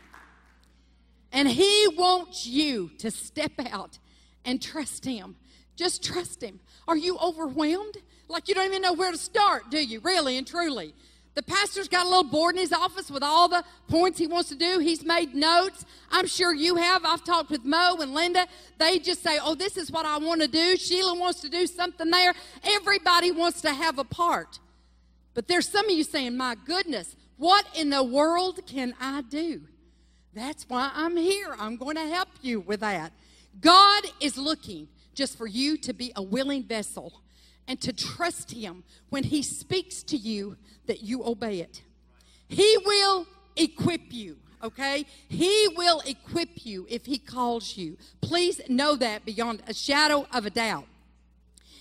And He wants you to step out and trust Him. Just trust Him. Are you overwhelmed? Like you don't even know where to start, do you? Really and truly. The pastor's got a little board in his office with all the points he wants to do. He's made notes. I'm sure you have. I've talked with Mo and Linda. They just say, Oh, this is what I want to do. Sheila wants to do something there. Everybody wants to have a part. But there's some of you saying, My goodness, what in the world can I do? That's why I'm here. I'm going to help you with that. God is looking just for you to be a willing vessel and to trust Him when He speaks to you that you obey it. He will equip you, okay? He will equip you if He calls you. Please know that beyond a shadow of a doubt.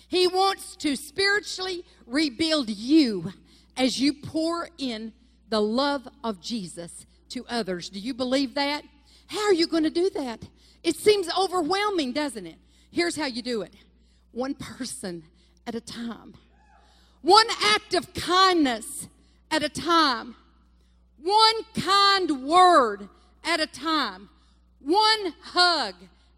He wants to spiritually rebuild you as you pour in the love of Jesus to others. Do you believe that? How are you going to do that? It seems overwhelming, doesn't it? Here's how you do it one person at a time, one act of kindness at a time, one kind word at a time, one hug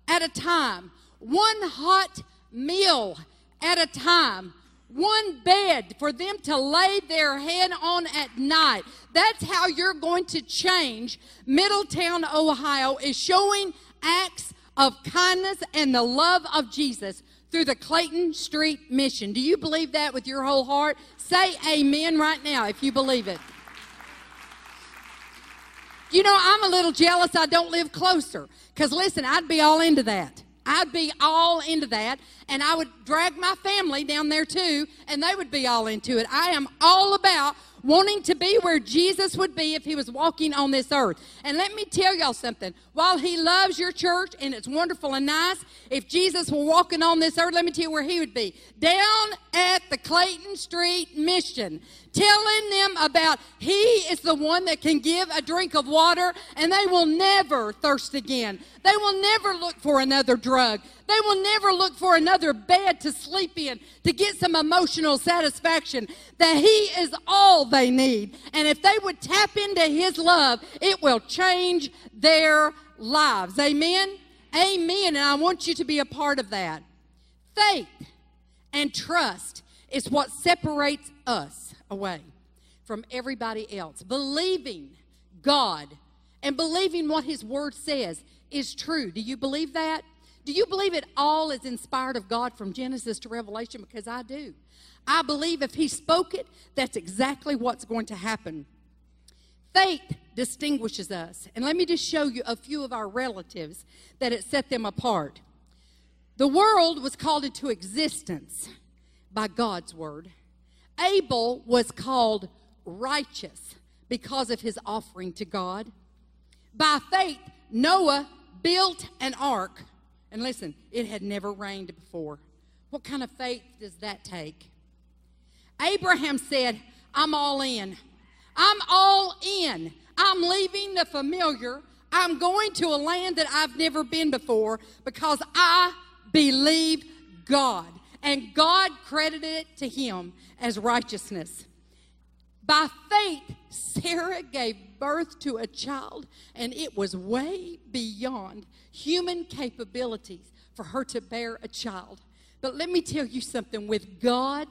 at a time, one hot meal at a time, one bed for them to lay their head on at night. That's how you're going to change. Middletown, Ohio is showing acts of kindness and the love of Jesus through the Clayton Street mission. Do you believe that with your whole heart? Say amen right now if you believe it. You know, I'm a little jealous I don't live closer. Because listen, I'd be all into that. I'd be all into that. And I would drag my family down there too, and they would be all into it. I am all about wanting to be where Jesus would be if he was walking on this earth. And let me tell y'all something. While he loves your church and it's wonderful and nice, if Jesus were walking on this earth, let me tell you where he would be. Down at the Clayton Street Mission, telling them about he is the one that can give a drink of water and they will never thirst again. They will never look for another drug. They will never look for another bed to sleep in to get some emotional satisfaction. That He is all they need. And if they would tap into His love, it will change their lives. Amen? Amen. And I want you to be a part of that. Faith and trust is what separates us away from everybody else. Believing God and believing what His Word says is true. Do you believe that? Do you believe it all is inspired of God from Genesis to Revelation? Because I do. I believe if He spoke it, that's exactly what's going to happen. Faith distinguishes us. And let me just show you a few of our relatives that it set them apart. The world was called into existence by God's word. Abel was called righteous because of his offering to God. By faith, Noah built an ark. And listen, it had never rained before. What kind of faith does that take? Abraham said, I'm all in. I'm all in. I'm leaving the familiar. I'm going to a land that I've never been before because I believe God. And God credited it to him as righteousness. By faith, Sarah gave birth to a child, and it was way beyond human capabilities for her to bear a child. But let me tell you something with God,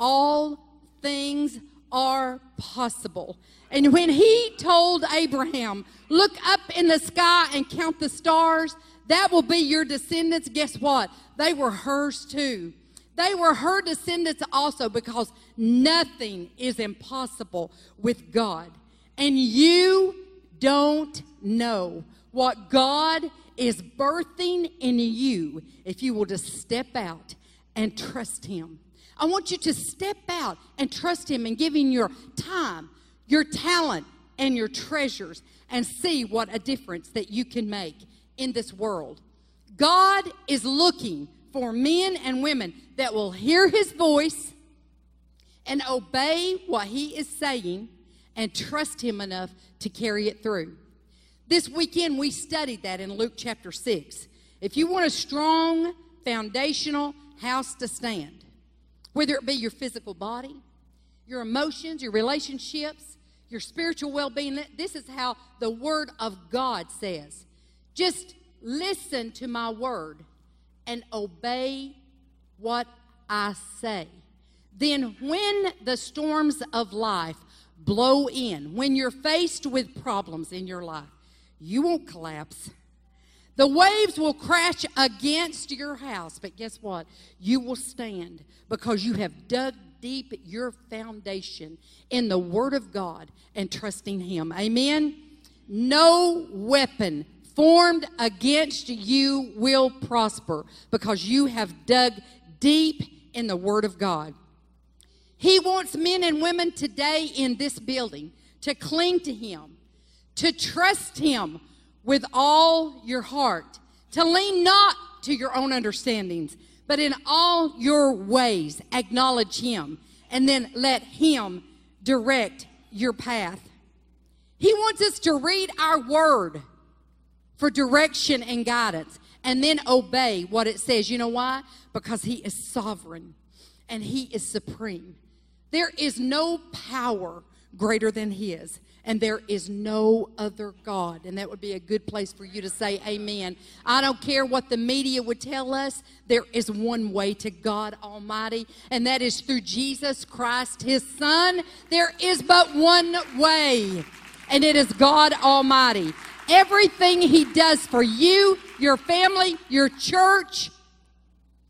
all things are possible. And when he told Abraham, Look up in the sky and count the stars, that will be your descendants. Guess what? They were hers too. They were her descendants also because nothing is impossible with God. And you don't know what God is birthing in you if you will just step out and trust Him. I want you to step out and trust Him and give Him your time, your talent, and your treasures and see what a difference that you can make in this world. God is looking for men and women that will hear his voice and obey what he is saying and trust him enough to carry it through. This weekend, we studied that in Luke chapter 6. If you want a strong, foundational house to stand, whether it be your physical body, your emotions, your relationships, your spiritual well being, this is how the Word of God says. Just listen to my Word and obey what I say. Then, when the storms of life blow in, when you're faced with problems in your life, you won't collapse. The waves will crash against your house, but guess what? You will stand because you have dug deep your foundation in the Word of God and trusting Him. Amen? No weapon formed against you will prosper because you have dug deep in the Word of God. He wants men and women today in this building to cling to Him, to trust Him with all your heart, to lean not to your own understandings, but in all your ways acknowledge Him, and then let Him direct your path. He wants us to read our Word for direction and guidance and then obey what it says. You know why? Because He is sovereign and He is supreme. There is no power greater than His, and there is no other God. And that would be a good place for you to say, Amen. I don't care what the media would tell us, there is one way to God Almighty, and that is through Jesus Christ, His Son. There is but one way, and it is God Almighty. Everything He does for you, your family, your church,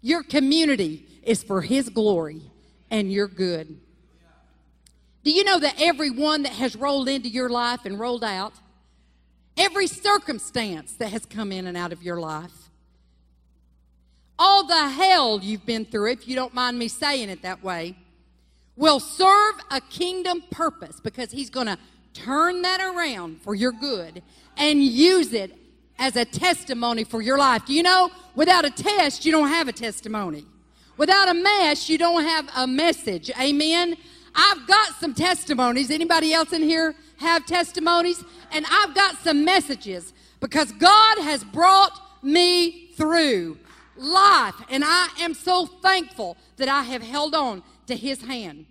your community is for His glory and your good. Do you know that everyone that has rolled into your life and rolled out, every circumstance that has come in and out of your life, all the hell you've been through, if you don't mind me saying it that way, will serve a kingdom purpose because He's going to turn that around for your good and use it as a testimony for your life. Do you know, without a test, you don't have a testimony. Without a mess, you don't have a message. Amen. I've got some testimonies. Anybody else in here have testimonies? And I've got some messages because God has brought me through life. And I am so thankful that I have held on to His hand.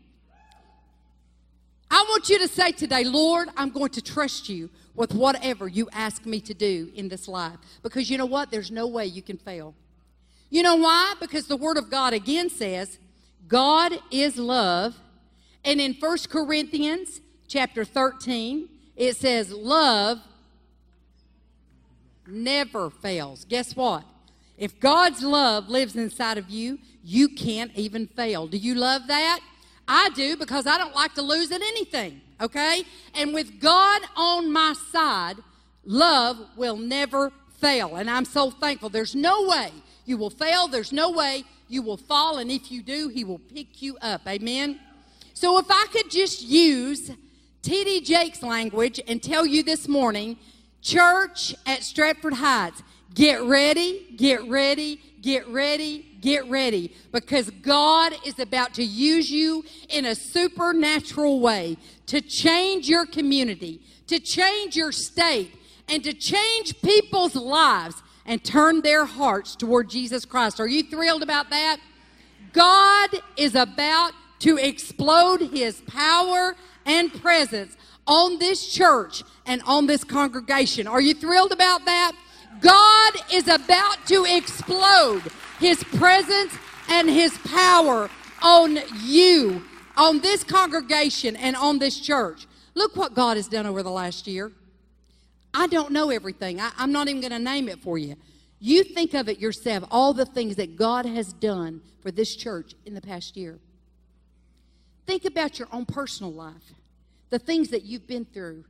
I want you to say today, Lord, I'm going to trust you with whatever you ask me to do in this life. Because you know what? There's no way you can fail. You know why? Because the Word of God again says, God is love. And in 1 Corinthians chapter 13, it says, love never fails. Guess what? If God's love lives inside of you, you can't even fail. Do you love that? I do because I don't like to lose at anything, okay? And with God on my side, love will never fail. And I'm so thankful. There's no way you will fail, there's no way you will fall. And if you do, He will pick you up. Amen? So if I could just use T.D. Jakes' language and tell you this morning, church at Stratford Heights, get ready, get ready, get ready, get ready, because God is about to use you in a supernatural way to change your community, to change your state, and to change people's lives and turn their hearts toward Jesus Christ. Are you thrilled about that? God is about to explode his power and presence on this church and on this congregation. Are you thrilled about that? God is about to explode his presence and his power on you, on this congregation, and on this church. Look what God has done over the last year. I don't know everything. I, am not even going to name it for you. You think of it yourself, all the things that God has done for this church in the past year. Think about your own personal life, the things that you've been through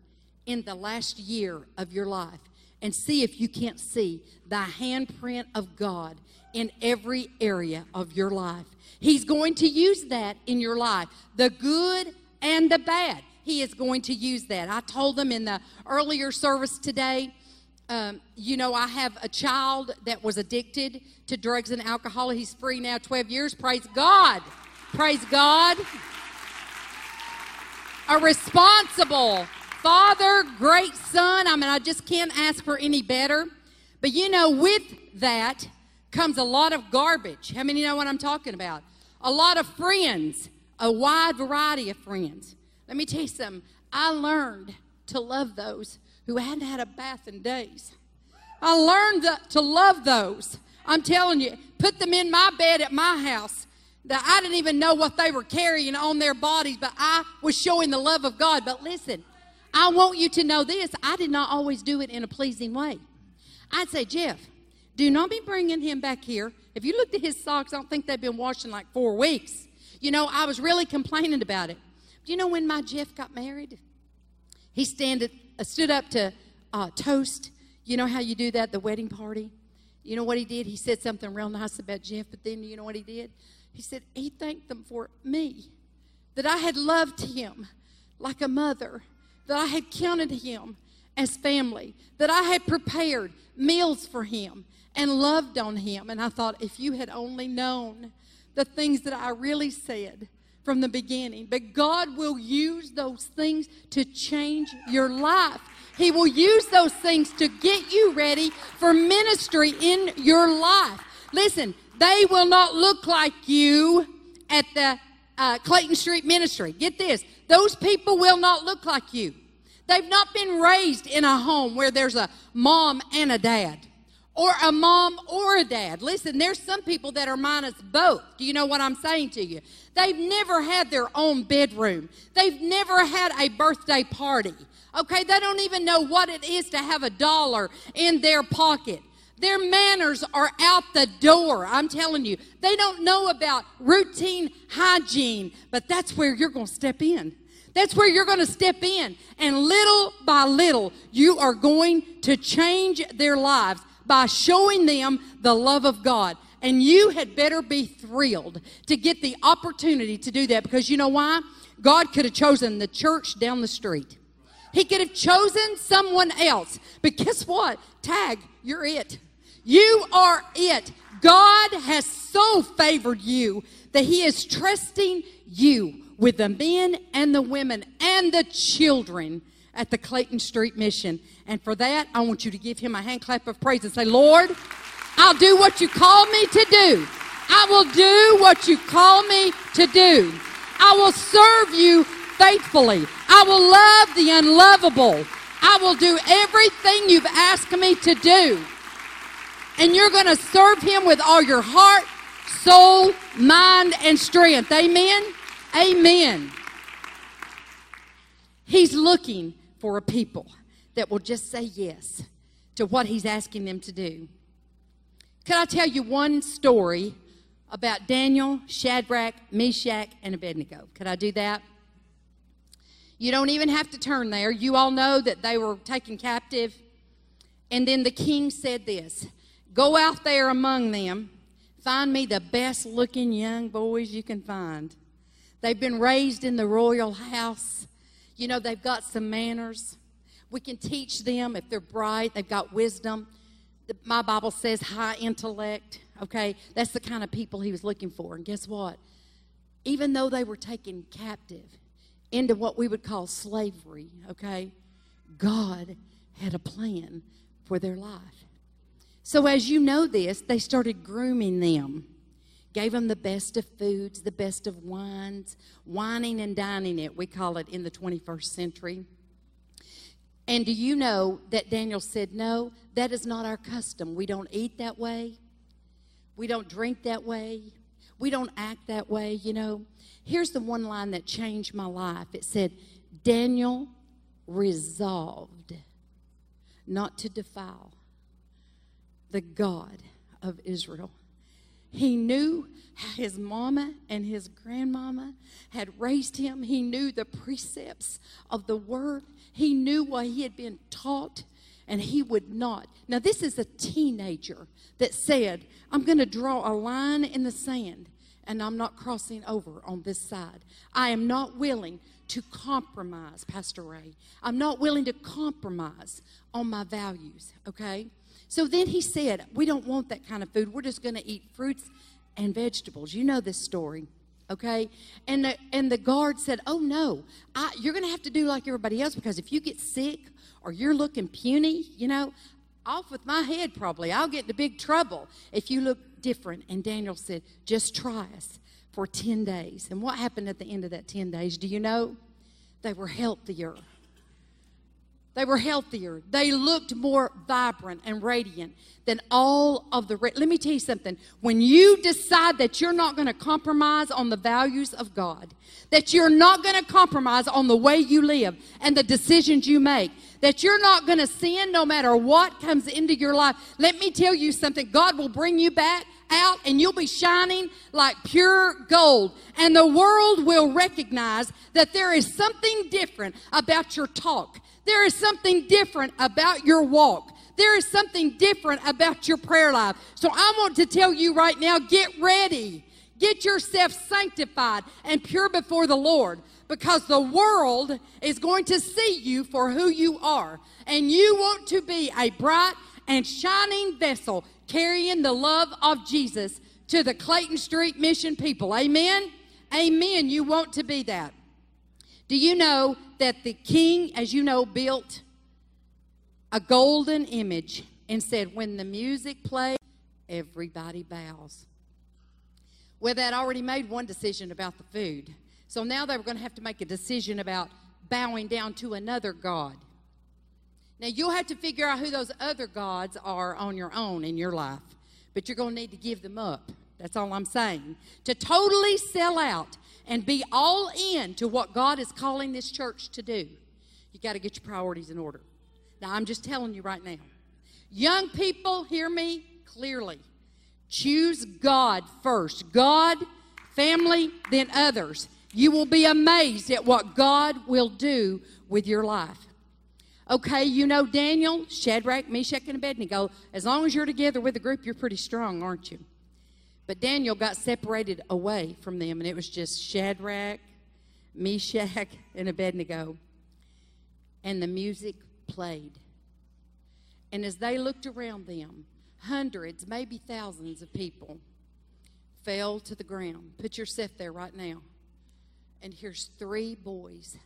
in the last year of your life, and see if you can't see the handprint of God in every area of your life. He's going to use that in your life, the good and the bad. He is going to use that. I told them in the earlier service today, um, you know, I have a child that was addicted to drugs and alcohol. He's free now, 12 years. Praise God. Praise God. A responsible father, great son. I mean, I just can't ask for any better. But you know, with that comes a lot of garbage. How many know what I'm talking about? A lot of friends, a wide variety of friends. Let me tell you something. I learned to love those who hadn't had a bath in days. I learned to love those. I'm telling you, put them in my bed at my house. That I didn't even know what they were carrying on their bodies, but I was showing the love of God. But listen, I want you to know this. I did not always do it in a pleasing way. I'd say, Jeff, do not be bringing him back here. If you looked at his socks, I don't think they've been washed in like four weeks. You know, I was really complaining about it. Do you know when my Jeff got married? He stand, uh, stood up to uh, toast. You know how you do that, the wedding party? You know what he did? He said something real nice about Jeff, but then you know what he did? He said he thanked them for me, that I had loved him like a mother, that I had counted him as family, that I had prepared meals for him and loved on him. And I thought, if you had only known the things that I really said, from the beginning. But God will use those things to change your life. He will use those things to get you ready for ministry in your life. Listen, they will not look like you at the uh, Clayton Street ministry. Get this those people will not look like you. They've not been raised in a home where there's a mom and a dad or a mom or a dad. Listen, there's some people that are minus both. Do you know what I'm saying to you? They've never had their own bedroom. They've never had a birthday party. Okay, they don't even know what it is to have a dollar in their pocket. Their manners are out the door. I'm telling you. They don't know about routine hygiene, but that's where you're going to step in. That's where you're going to step in. And little by little, you are going to change their lives by showing them the love of God. And you had better be thrilled to get the opportunity to do that because you know why? God could have chosen the church down the street. He could have chosen someone else. But guess what? Tag, you're it. You are it. God has so favored you that He is trusting you with the men and the women and the children at the Clayton Street Mission. And for that, I want you to give him a hand clap of praise and say, Lord, I'll do what you call me to do. I will do what you call me to do. I will serve you faithfully. I will love the unlovable. I will do everything you've asked me to do. And you're going to serve him with all your heart, soul, mind, and strength. Amen? Amen. He's looking for a people that will just say yes to what He's asking them to do. Can I tell you one story about Daniel, Shadrach, Meshach, and Abednego? Could I do that? You don't even have to turn there. You all know that they were taken captive. And then the king said this Go out there among them, find me the best looking young boys you can find. They've been raised in the royal house. You know, they've got some manners. We can teach them if they're bright, they've got wisdom. The, my Bible says high intellect. Okay, that's the kind of people he was looking for. And guess what? Even though they were taken captive into what we would call slavery, okay, God had a plan for their life. So, as you know this, they started grooming them, gave them the best of foods, the best of wines, wining and dining it, we call it in the 21st century. And do you know that Daniel said, No, that is not our custom. We don't eat that way. We don't drink that way. We don't act that way, you know. Here's the one line that changed my life it said, Daniel resolved not to defile the God of Israel. He knew his mama and his grandmama had raised him. He knew the precepts of the word. He knew what he had been taught, and he would not. Now, this is a teenager that said, I'm going to draw a line in the sand, and I'm not crossing over on this side. I am not willing to compromise, Pastor Ray. I'm not willing to compromise on my values, okay? So then he said, We don't want that kind of food. We're just going to eat fruits and vegetables. You know this story, okay? And the, and the guard said, Oh, no, I, you're going to have to do like everybody else because if you get sick or you're looking puny, you know, off with my head probably. I'll get into big trouble if you look different. And Daniel said, Just try us for 10 days. And what happened at the end of that 10 days? Do you know? They were healthier. They were healthier. They looked more vibrant and radiant than all of the. Re- Let me tell you something. When you decide that you're not going to compromise on the values of God, that you're not going to compromise on the way you live and the decisions you make, that you're not going to sin no matter what comes into your life, let me tell you something. God will bring you back out and you'll be shining like pure gold. And the world will recognize that there is something different about your talk. There is something different about your walk. There is something different about your prayer life. So I want to tell you right now get ready. Get yourself sanctified and pure before the Lord because the world is going to see you for who you are. And you want to be a bright and shining vessel carrying the love of Jesus to the Clayton Street Mission people. Amen? Amen. You want to be that. Do you know that the king, as you know, built a golden image and said, when the music plays, everybody bows? Well, they'd already made one decision about the food. So now they were going to have to make a decision about bowing down to another God. Now, you'll have to figure out who those other gods are on your own in your life, but you're going to need to give them up. That's all I'm saying. To totally sell out and be all in to what God is calling this church to do, you got to get your priorities in order. Now, I'm just telling you right now. Young people, hear me clearly. Choose God first. God, family, then others. You will be amazed at what God will do with your life. Okay, you know Daniel, Shadrach, Meshach, and Abednego. As long as you're together with a group, you're pretty strong, aren't you? But Daniel got separated away from them, and it was just Shadrach, Meshach, and Abednego. And the music played. And as they looked around them, hundreds, maybe thousands of people fell to the ground. Put yourself there right now. And here's three boys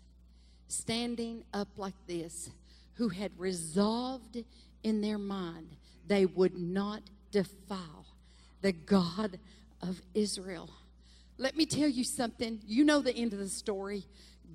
standing up like this who had resolved in their mind they would not defile the God of Israel. Let me tell you something. You know the end of the story.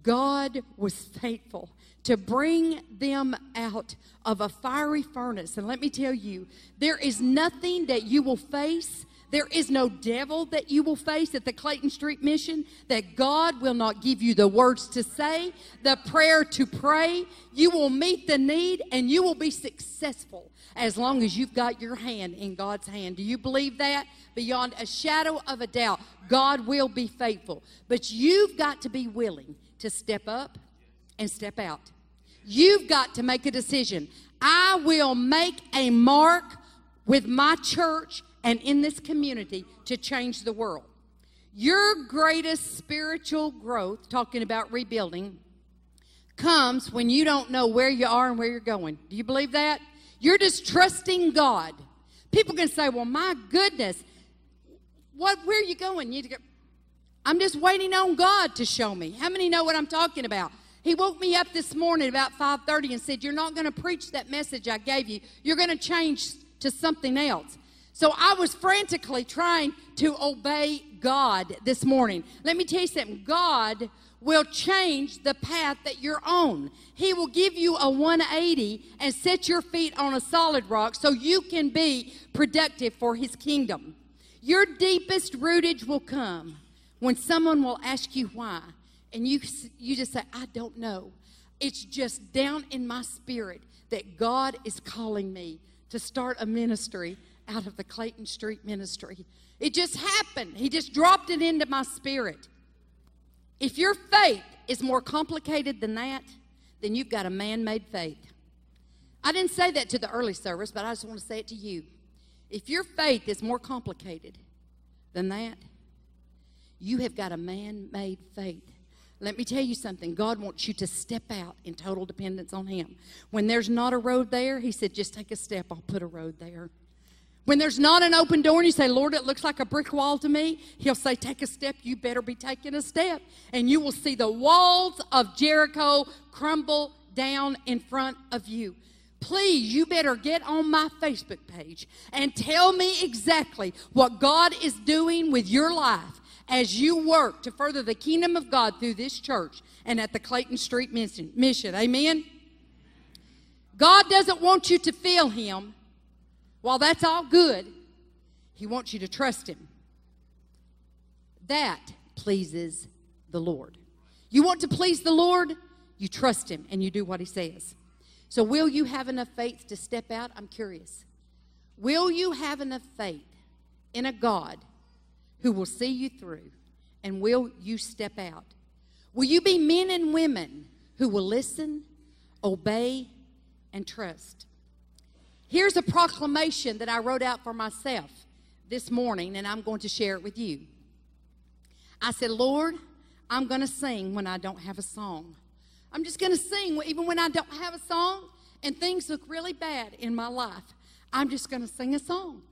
God was faithful to bring them out of a fiery furnace. And let me tell you, there is nothing that you will face There is no devil that you will face at the Clayton Street Mission, that God will not give you the words to say, the prayer to pray. You will meet the need and you will be successful as long as you've got your hand in God's hand. Do you believe that? Beyond a shadow of a doubt, God will be faithful. But you've got to be willing to step up and step out. You've got to make a decision. I will make a mark with my church and in this community to change the world. Your greatest spiritual growth, talking about rebuilding, comes when you don't know where you are and where you're going. Do you believe that? You're just trusting God. People can say, "Well, my goodness, what where are you going?" You go, I'm just waiting on God to show me. How many know what I'm talking about? He woke me up this morning about 5:30 and said, "You're not going to preach that message I gave you. You're going to change to something else." So I was frantically trying to obey God this morning. Let me tell you something. God will change the path that you're on. He will give you a 180 and set your feet on a solid rock so you can be productive for his kingdom. Your deepest rootage will come when someone will ask you why and you you just say I don't know. It's just down in my spirit that God is calling me to start a ministry out of the Clayton Street ministry. It just happened. He just dropped it into my spirit. If your faith is more complicated than that, then you've got a man made faith. I didn't say that to the early service, but I just want to say it to you. If your faith is more complicated than that, you have got a man made faith. Let me tell you something. God wants you to step out in total dependence on Him. When there's not a road there, He said, just take a step, I'll put a road there. When there's not an open door and you say, Lord, it looks like a brick wall to me, He'll say, Take a step. You better be taking a step. And you will see the walls of Jericho crumble down in front of you. Please, you better get on my Facebook page and tell me exactly what God is doing with your life as you work to further the kingdom of God through this church and at the Clayton Street mission. Amen? God doesn't want you to feel Him. While that's all good, He wants you to trust Him. That pleases the Lord. You want to please the Lord? You trust Him and you do what He says. So, will you have enough faith to step out? I'm curious. Will you have enough faith in a God who will see you through? And will you step out? Will you be men and women who will listen, obey, and trust? Here's a proclamation that I wrote out for myself this morning, and I'm going to share it with you. I said, Lord, I'm going to sing when I don't have a song. I'm just going to sing even when I don't have a song and things look really bad in my life. I'm just going to sing a song.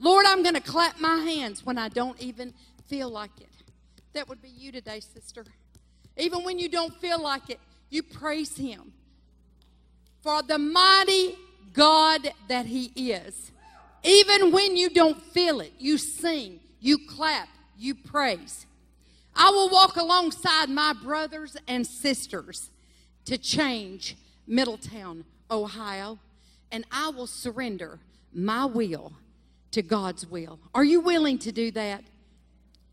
Lord, I'm going to clap my hands when I don't even feel like it. That would be you today, sister. Even when you don't feel like it, you praise Him for the mighty God that He is. Even when you don't feel it, you sing, you clap, you praise. I will walk alongside my brothers and sisters to change Middletown, Ohio, and I will surrender my will to God's will. Are you willing to do that?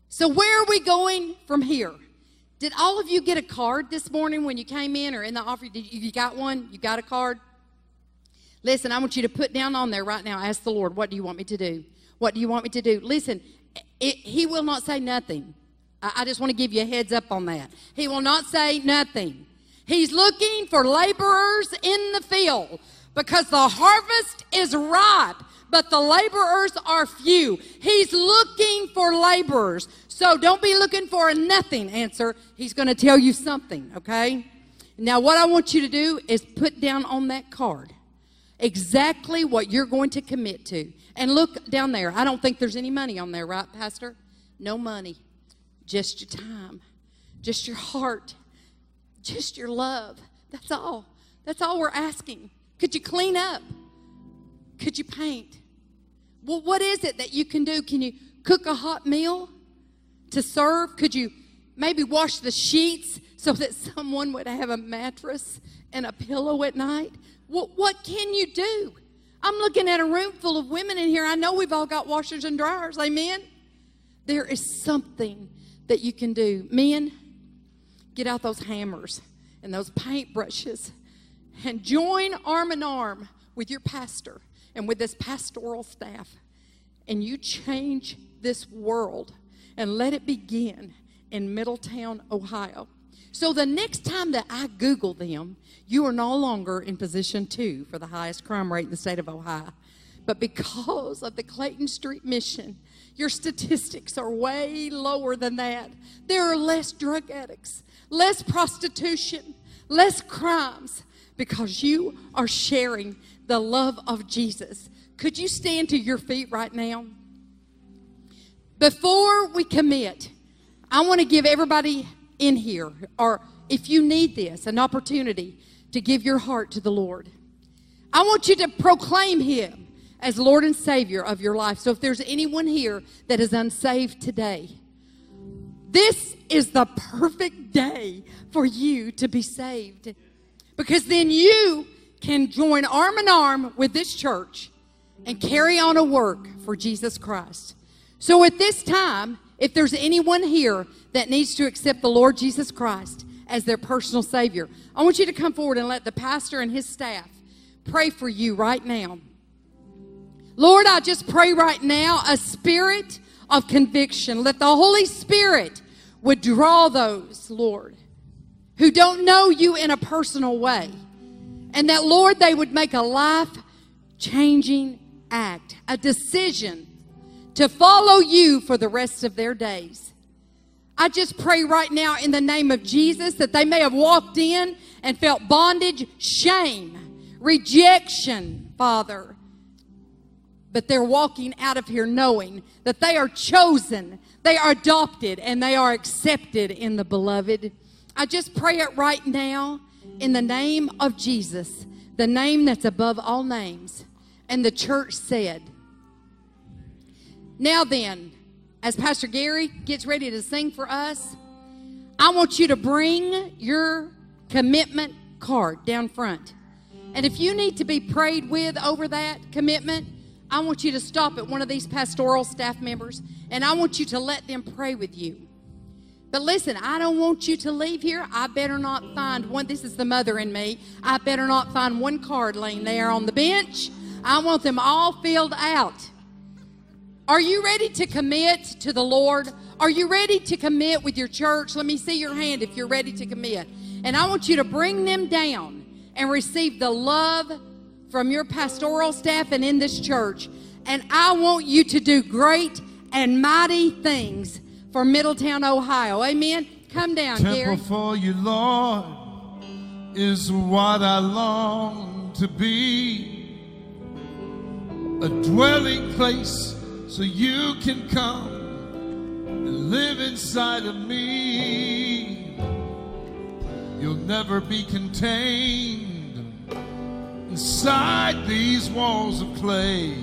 So, where are we going from here? Did all of you get a card this morning when you came in or in the office? Did you, you got one? You got a card? Listen, I want you to put down on there right now. Ask the Lord, what do you want me to do? What do you want me to do? Listen, it, He will not say nothing. I, I just want to give you a heads up on that. He will not say nothing. He's looking for laborers in the field because the harvest is ripe, but the laborers are few. He's looking for laborers. So don't be looking for a nothing answer. He's going to tell you something, okay? Now, what I want you to do is put down on that card exactly what you're going to commit to. And look down there. I don't think there's any money on there, right, Pastor? No money. Just your time, just your heart, just your love. That's all. That's all we're asking. Could you clean up? Could you paint? Well, what is it that you can do? Can you cook a hot meal to serve? Could you maybe wash the sheets so that someone would have a mattress and a pillow at night? What, what can you do? I'm looking at a room full of women in here. I know we've all got washers and dryers. Amen. There is something that you can do. Men, get out those hammers and those paintbrushes and join arm in arm with your pastor and with this pastoral staff. And you change this world and let it begin in Middletown, Ohio. So the next time that I Google them, you are no longer in position two for the highest crime rate in the state of Ohio. But because of the Clayton Street mission, your statistics are way lower than that. There are less drug addicts, less prostitution, less crimes because you are sharing the love of Jesus. Could you stand to your feet right now? Before we commit, I want to give everybody in here, or if you need this, an opportunity to give your heart to the Lord. I want you to proclaim Him as Lord and Savior of your life. So if there's anyone here that is unsaved today, this is the perfect day for you to be saved. Because then you can join arm in arm with this church and carry on a work for Jesus Christ. So at this time, if there's anyone here that needs to accept the Lord Jesus Christ as their personal Savior, I want you to come forward and let the pastor and his staff pray for you right now. Lord, I just pray right now a spirit of conviction. Let the Holy Spirit would draw those, Lord, who don't know you in a personal way. And that, Lord, they would make a life changing act, a decision to follow you for the rest of their days. I just pray right now in the name of Jesus that they may have walked in and felt bondage, shame, rejection, Father. But they're walking out of here knowing that they are chosen, they are adopted, and they are accepted in the beloved. I just pray it right now in the name of Jesus, the name that's above all names. And the church said, Now then, as Pastor Gary gets ready to sing for us, I want you to bring your commitment card down front. And if you need to be prayed with over that commitment, I want you to stop at one of these pastoral staff members and I want you to let them pray with you. But listen, I don't want you to leave here. I better not find one. This is the mother in me. I better not find one card laying there on the bench. I want them all filled out. Are you ready to commit to the Lord? Are you ready to commit with your church? Let me see your hand if you're ready to commit. And I want you to bring them down and receive the love from your pastoral staff and in this church. And I want you to do great and mighty things for Middletown, Ohio. Amen. Come down, Temple Gary. for you, Lord, is what I long to be. A dwelling place so you can come and live inside of me. You'll never be contained inside these walls of clay.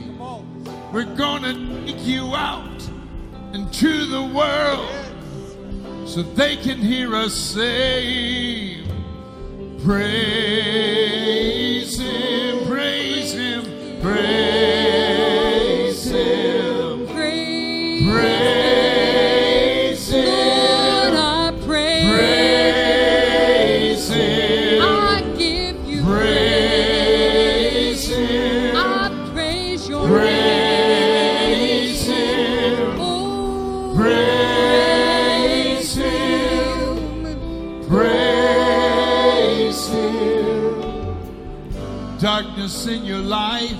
We're gonna take you out into the world so they can hear us say, Praise Him, praise Him, praise in your life,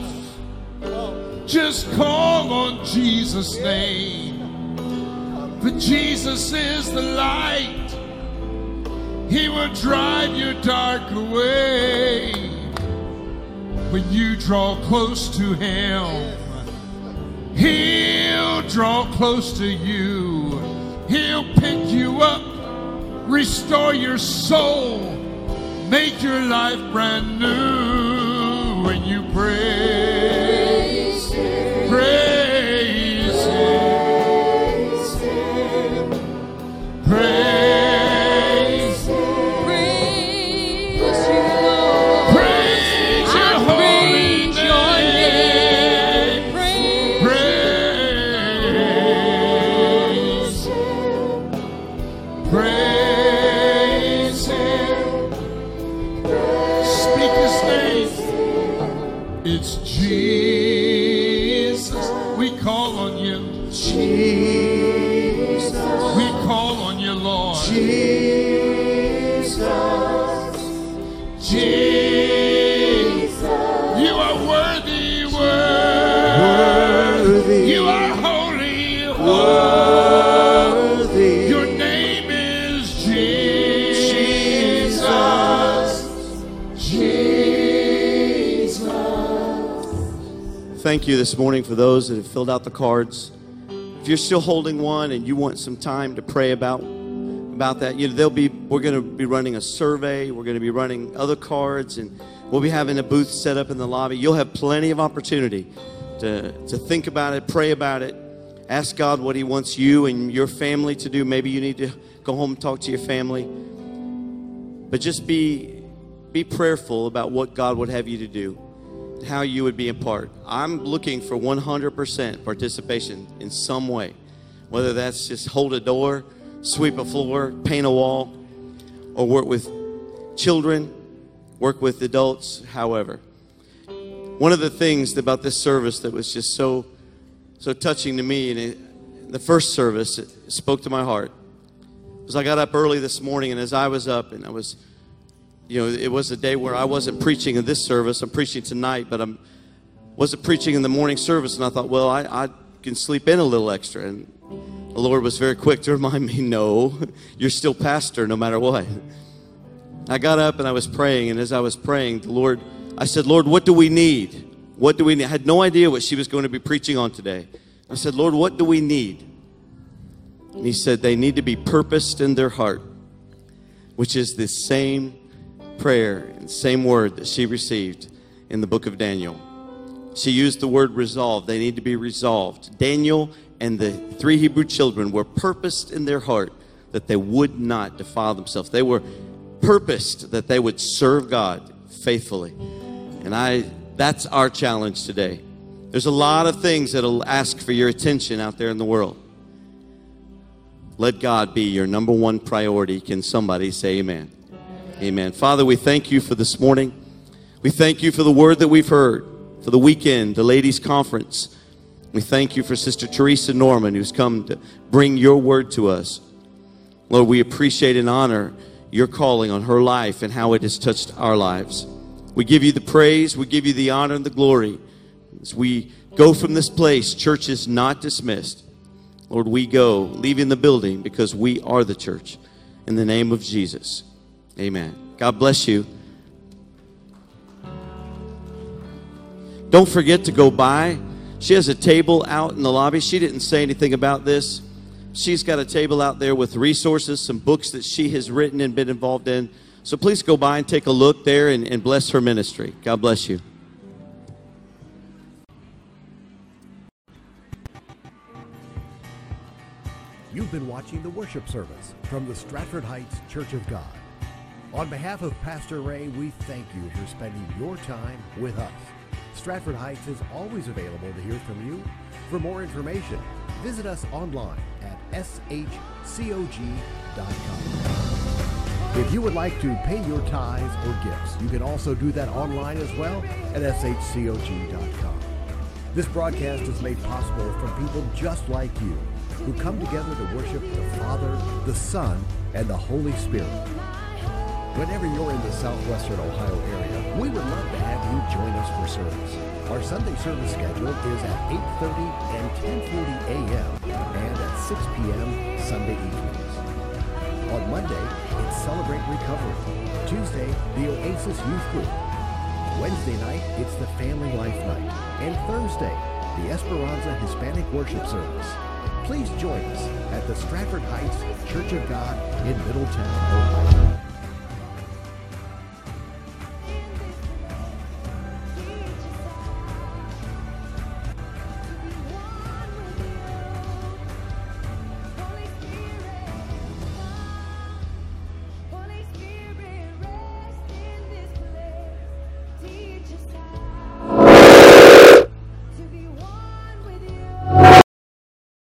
just call on Jesus' name. Jesus is the light, He will drive your dark away. When you draw close to Him, He'll draw close to you. He'll pick you up, restore your soul, make your life brand new when you praise. Praise Thank you this morning for those that have filled out the cards. If you're still holding one and you want some time to pray about about that, you know, they'll be we're going to be running a survey, we're going to be running other cards and we'll be having a booth set up in the lobby. You'll have plenty of opportunity to to think about it, pray about it, ask God what he wants you and your family to do. Maybe you need to go home and talk to your family. But just be be prayerful about what God would have you to do how you would be a part. I'm looking for 100% participation in some way, whether that's just hold a door, sweep a floor, paint a wall, or work with children, work with adults, however. One of the things about this service that was just so so touching to me, and it, the first service spoke to my heart, was I got up early this morning, and as I was up, and I was you know, it was a day where I wasn't preaching in this service. I'm preaching tonight, but I'm wasn't preaching in the morning service. And I thought, well, I, I can sleep in a little extra. And the Lord was very quick to remind me, no, you're still pastor no matter what. I got up and I was praying, and as I was praying, the Lord, I said, Lord, what do we need? What do we need? I had no idea what she was going to be preaching on today. I said, Lord, what do we need? And He said, they need to be purposed in their heart, which is the same prayer and same word that she received in the book of Daniel. She used the word resolve. They need to be resolved. Daniel and the three Hebrew children were purposed in their heart that they would not defile themselves. They were purposed that they would serve God faithfully. And I that's our challenge today. There's a lot of things that'll ask for your attention out there in the world. Let God be your number one priority. Can somebody say amen? Amen. Father, we thank you for this morning. We thank you for the word that we've heard, for the weekend, the ladies' conference. We thank you for Sister Teresa Norman, who's come to bring your word to us. Lord, we appreciate and honor your calling on her life and how it has touched our lives. We give you the praise, we give you the honor and the glory. As we go from this place, church is not dismissed. Lord, we go, leaving the building because we are the church. In the name of Jesus. Amen. God bless you. Don't forget to go by. She has a table out in the lobby. She didn't say anything about this. She's got a table out there with resources, some books that she has written and been involved in. So please go by and take a look there and, and bless her ministry. God bless you. You've been watching the worship service from the Stratford Heights Church of God. On behalf of Pastor Ray, we thank you for spending your time with us. Stratford Heights is always available to hear from you. For more information, visit us online at shcog.com. If you would like to pay your tithes or gifts, you can also do that online as well at shcog.com. This broadcast is made possible from people just like you who come together to worship the Father, the Son, and the Holy Spirit. Whenever you're in the southwestern Ohio area, we would love to have you join us for service. Our Sunday service schedule is at 8.30 and 10.40 a.m. and at 6 p.m. Sunday evenings. On Monday, it's Celebrate Recovery. Tuesday, the Oasis Youth Group. Wednesday night, it's the Family Life Night. And Thursday, the Esperanza Hispanic Worship Service. Please join us at the Stratford Heights Church of God in Middletown, Ohio.